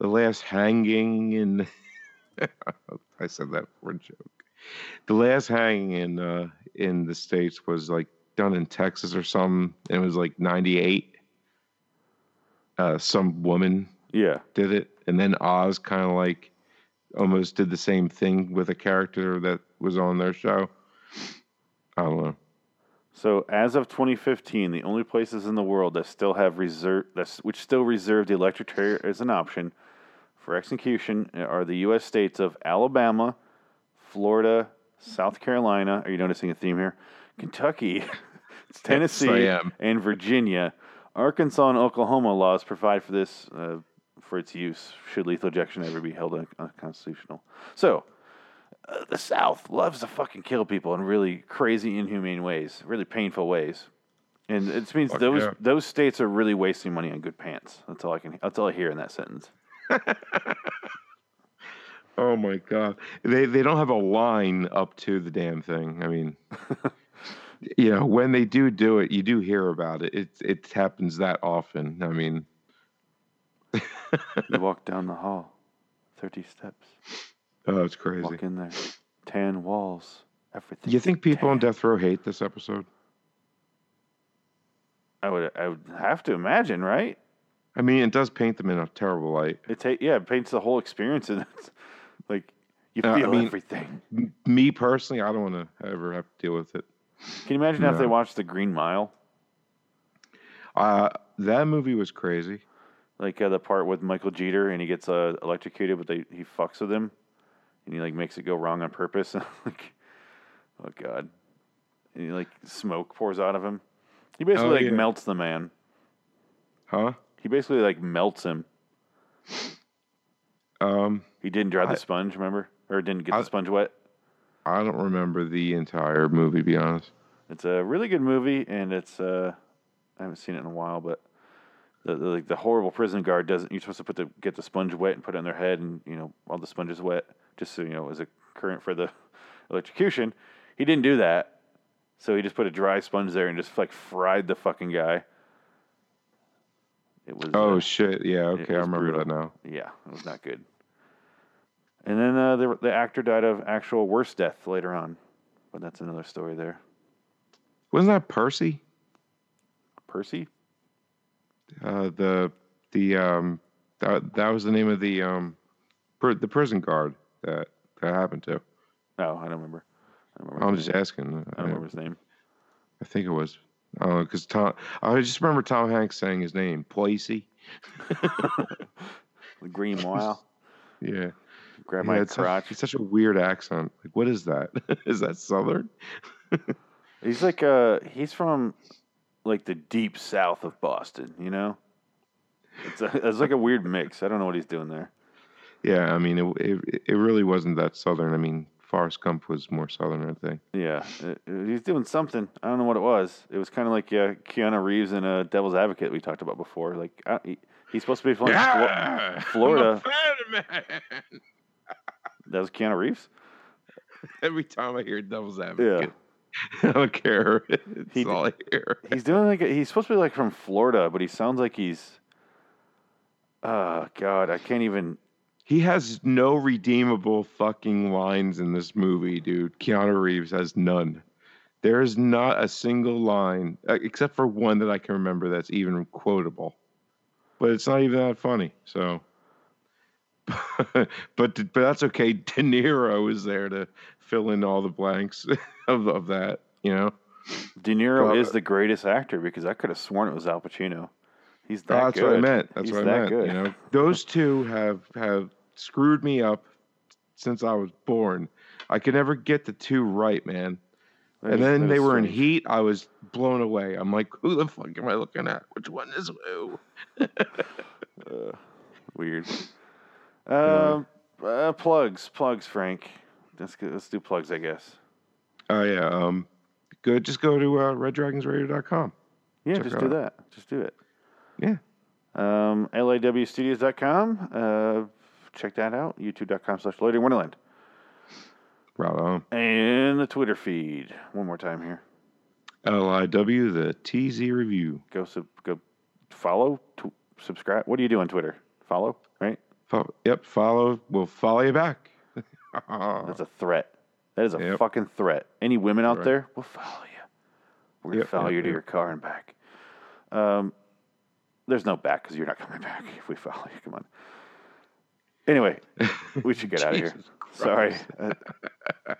the last hanging in I said that for a joke. The last hanging in uh, in the states was like done in Texas or something. And it was like '98. Uh, some woman yeah, did it, and then Oz kind of like almost did the same thing with a character that was on their show. I don't know. So as of 2015, the only places in the world that still have reserve that's which still reserve the electric chair as an option for execution are the U.S. states of Alabama, Florida, South Carolina. Are you noticing a theme here? Kentucky, Tennessee, am. and Virginia. Arkansas and Oklahoma laws provide for this uh, for its use should lethal injection ever be held unconstitutional. So uh, the South loves to fucking kill people in really crazy, inhumane ways, really painful ways, and it means Fuck those yeah. those states are really wasting money on good pants. That's all I can. That's all I hear in that sentence. Oh my god, they they don't have a line up to the damn thing. I mean, you know, when they do do it, you do hear about it. It it happens that often. I mean, You walk down the hall, thirty steps. oh, it's crazy. Walk in there, tan walls, everything. You think people on death row hate this episode? I would. I would have to imagine, right? I mean, it does paint them in a terrible light. It ta- yeah, it paints the whole experience in it. like you Uh, I feel mean- everything. Me personally, I don't want to ever have to deal with it. Can you imagine if they watched The Green Mile? Uh, that movie was crazy. Like uh, the part with Michael Jeter and he gets uh, electrocuted, but they, he fucks with him, and he like makes it go wrong on purpose. like, oh god, and he, like smoke pours out of him. He basically Oh, like yeah. melts the man. Huh? He basically like melts him. Um, He didn't dry the sponge, remember, or didn't get I- the sponge wet. I don't remember the entire movie, to be honest. It's a really good movie, and it's uh, I haven't seen it in a while, but the, the like the horrible prison guard doesn't. You're supposed to put the get the sponge wet and put it on their head, and you know all the sponge is wet, just so you know as a current for the electrocution. He didn't do that, so he just put a dry sponge there and just like fried the fucking guy. It was Oh uh, shit! Yeah, okay, I remember that now. yeah, it was not good. And then uh, the the actor died of actual worse death later on, but that's another story there. Wasn't that Percy? Percy. Uh, the the um that that was the name of the um pr- the prison guard that that happened to. Oh, I don't remember. I don't remember I'm just name. asking. I don't remember his name. I think it was. I don't know because Tom. I just remember Tom Hanks saying his name, Placey. The Green Mile. Yeah. Grab yeah my it's, such, crotch. it's such a weird accent. Like, what is that? is that Southern? He's like uh he's from like the deep south of Boston, you know? It's a, it's like a weird mix. I don't know what he's doing there. Yeah, I mean, it, it it really wasn't that Southern. I mean, Forrest Gump was more Southern, I think. Yeah, uh, uh, he's doing something. I don't know what it was. It was kind of like uh, Keanu Reeves in uh, Devil's Advocate we talked about before. Like I, he, he's supposed to be from Flo- Florida. man. that was Keanu Reeves. Every time I hear Devil's Advocate, I don't care. It's He- all I hear. He's doing like a, he's supposed to be like from Florida, but he sounds like he's. Oh God, I can't even. He has no redeemable fucking lines in this movie, dude. Keanu Reeves has none. There is not a single line, uh, except for one that I can remember that's even quotable. But it's not even that funny. So, but but that's okay. De Niro is there to fill in all the blanks of of that. You know, De Niro Well, is the greatest actor because I could have sworn it was Al Pacino. He's that that's good. what I meant. That's He's what I that meant. good. You know, those two have have screwed me up since I was born. I could never get the two right, man. And then they were in. Heat. I was blown away. I'm like, who the fuck am I looking at? Which one is who? Weird. Um, uh, plugs, plugs, Frank. Let's let's do plugs, I guess. Oh yeah. Um, good. Just go to uh, reddragonsradio.com. Yeah, Check just do out. that. Just do it. Yeah. Um, LAWstudios.com. Uh, check that out. YouTube.com slash Loading Wonderland. Right on. And the Twitter feed. One more time here. LIW the TZ review. Go sub, go follow, t- subscribe. What do you do on Twitter? Follow? Fo- yep. Follow. We'll follow you back. That's a threat. That is a Yep. fucking threat. Any women out Right. there, we'll follow you. We're gonna Yep, follow yep, you to your car and back. Um, there's no back because you're not coming back if we follow you. Come on. Anyway, we should get out of here. Sorry. Uh,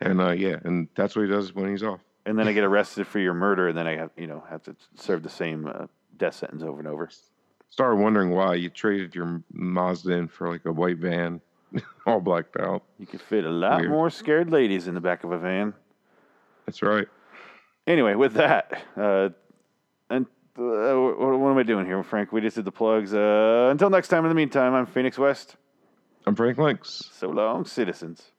and uh, yeah, and that's what he does when he's off. and then I get arrested for your murder, and then I have you know have to serve the same uh, death sentence over and over. Started wondering why you traded your Mazda in for like a white van, all blacked out. You could fit a lot Weird. more scared ladies in the back of a van. That's right. Anyway, with that, uh, and uh, what, what am I doing here, Frank? We just did the plugs. Uh, until next time. In the meantime, I'm Phoenix West. I'm Frank Links. So long, citizens.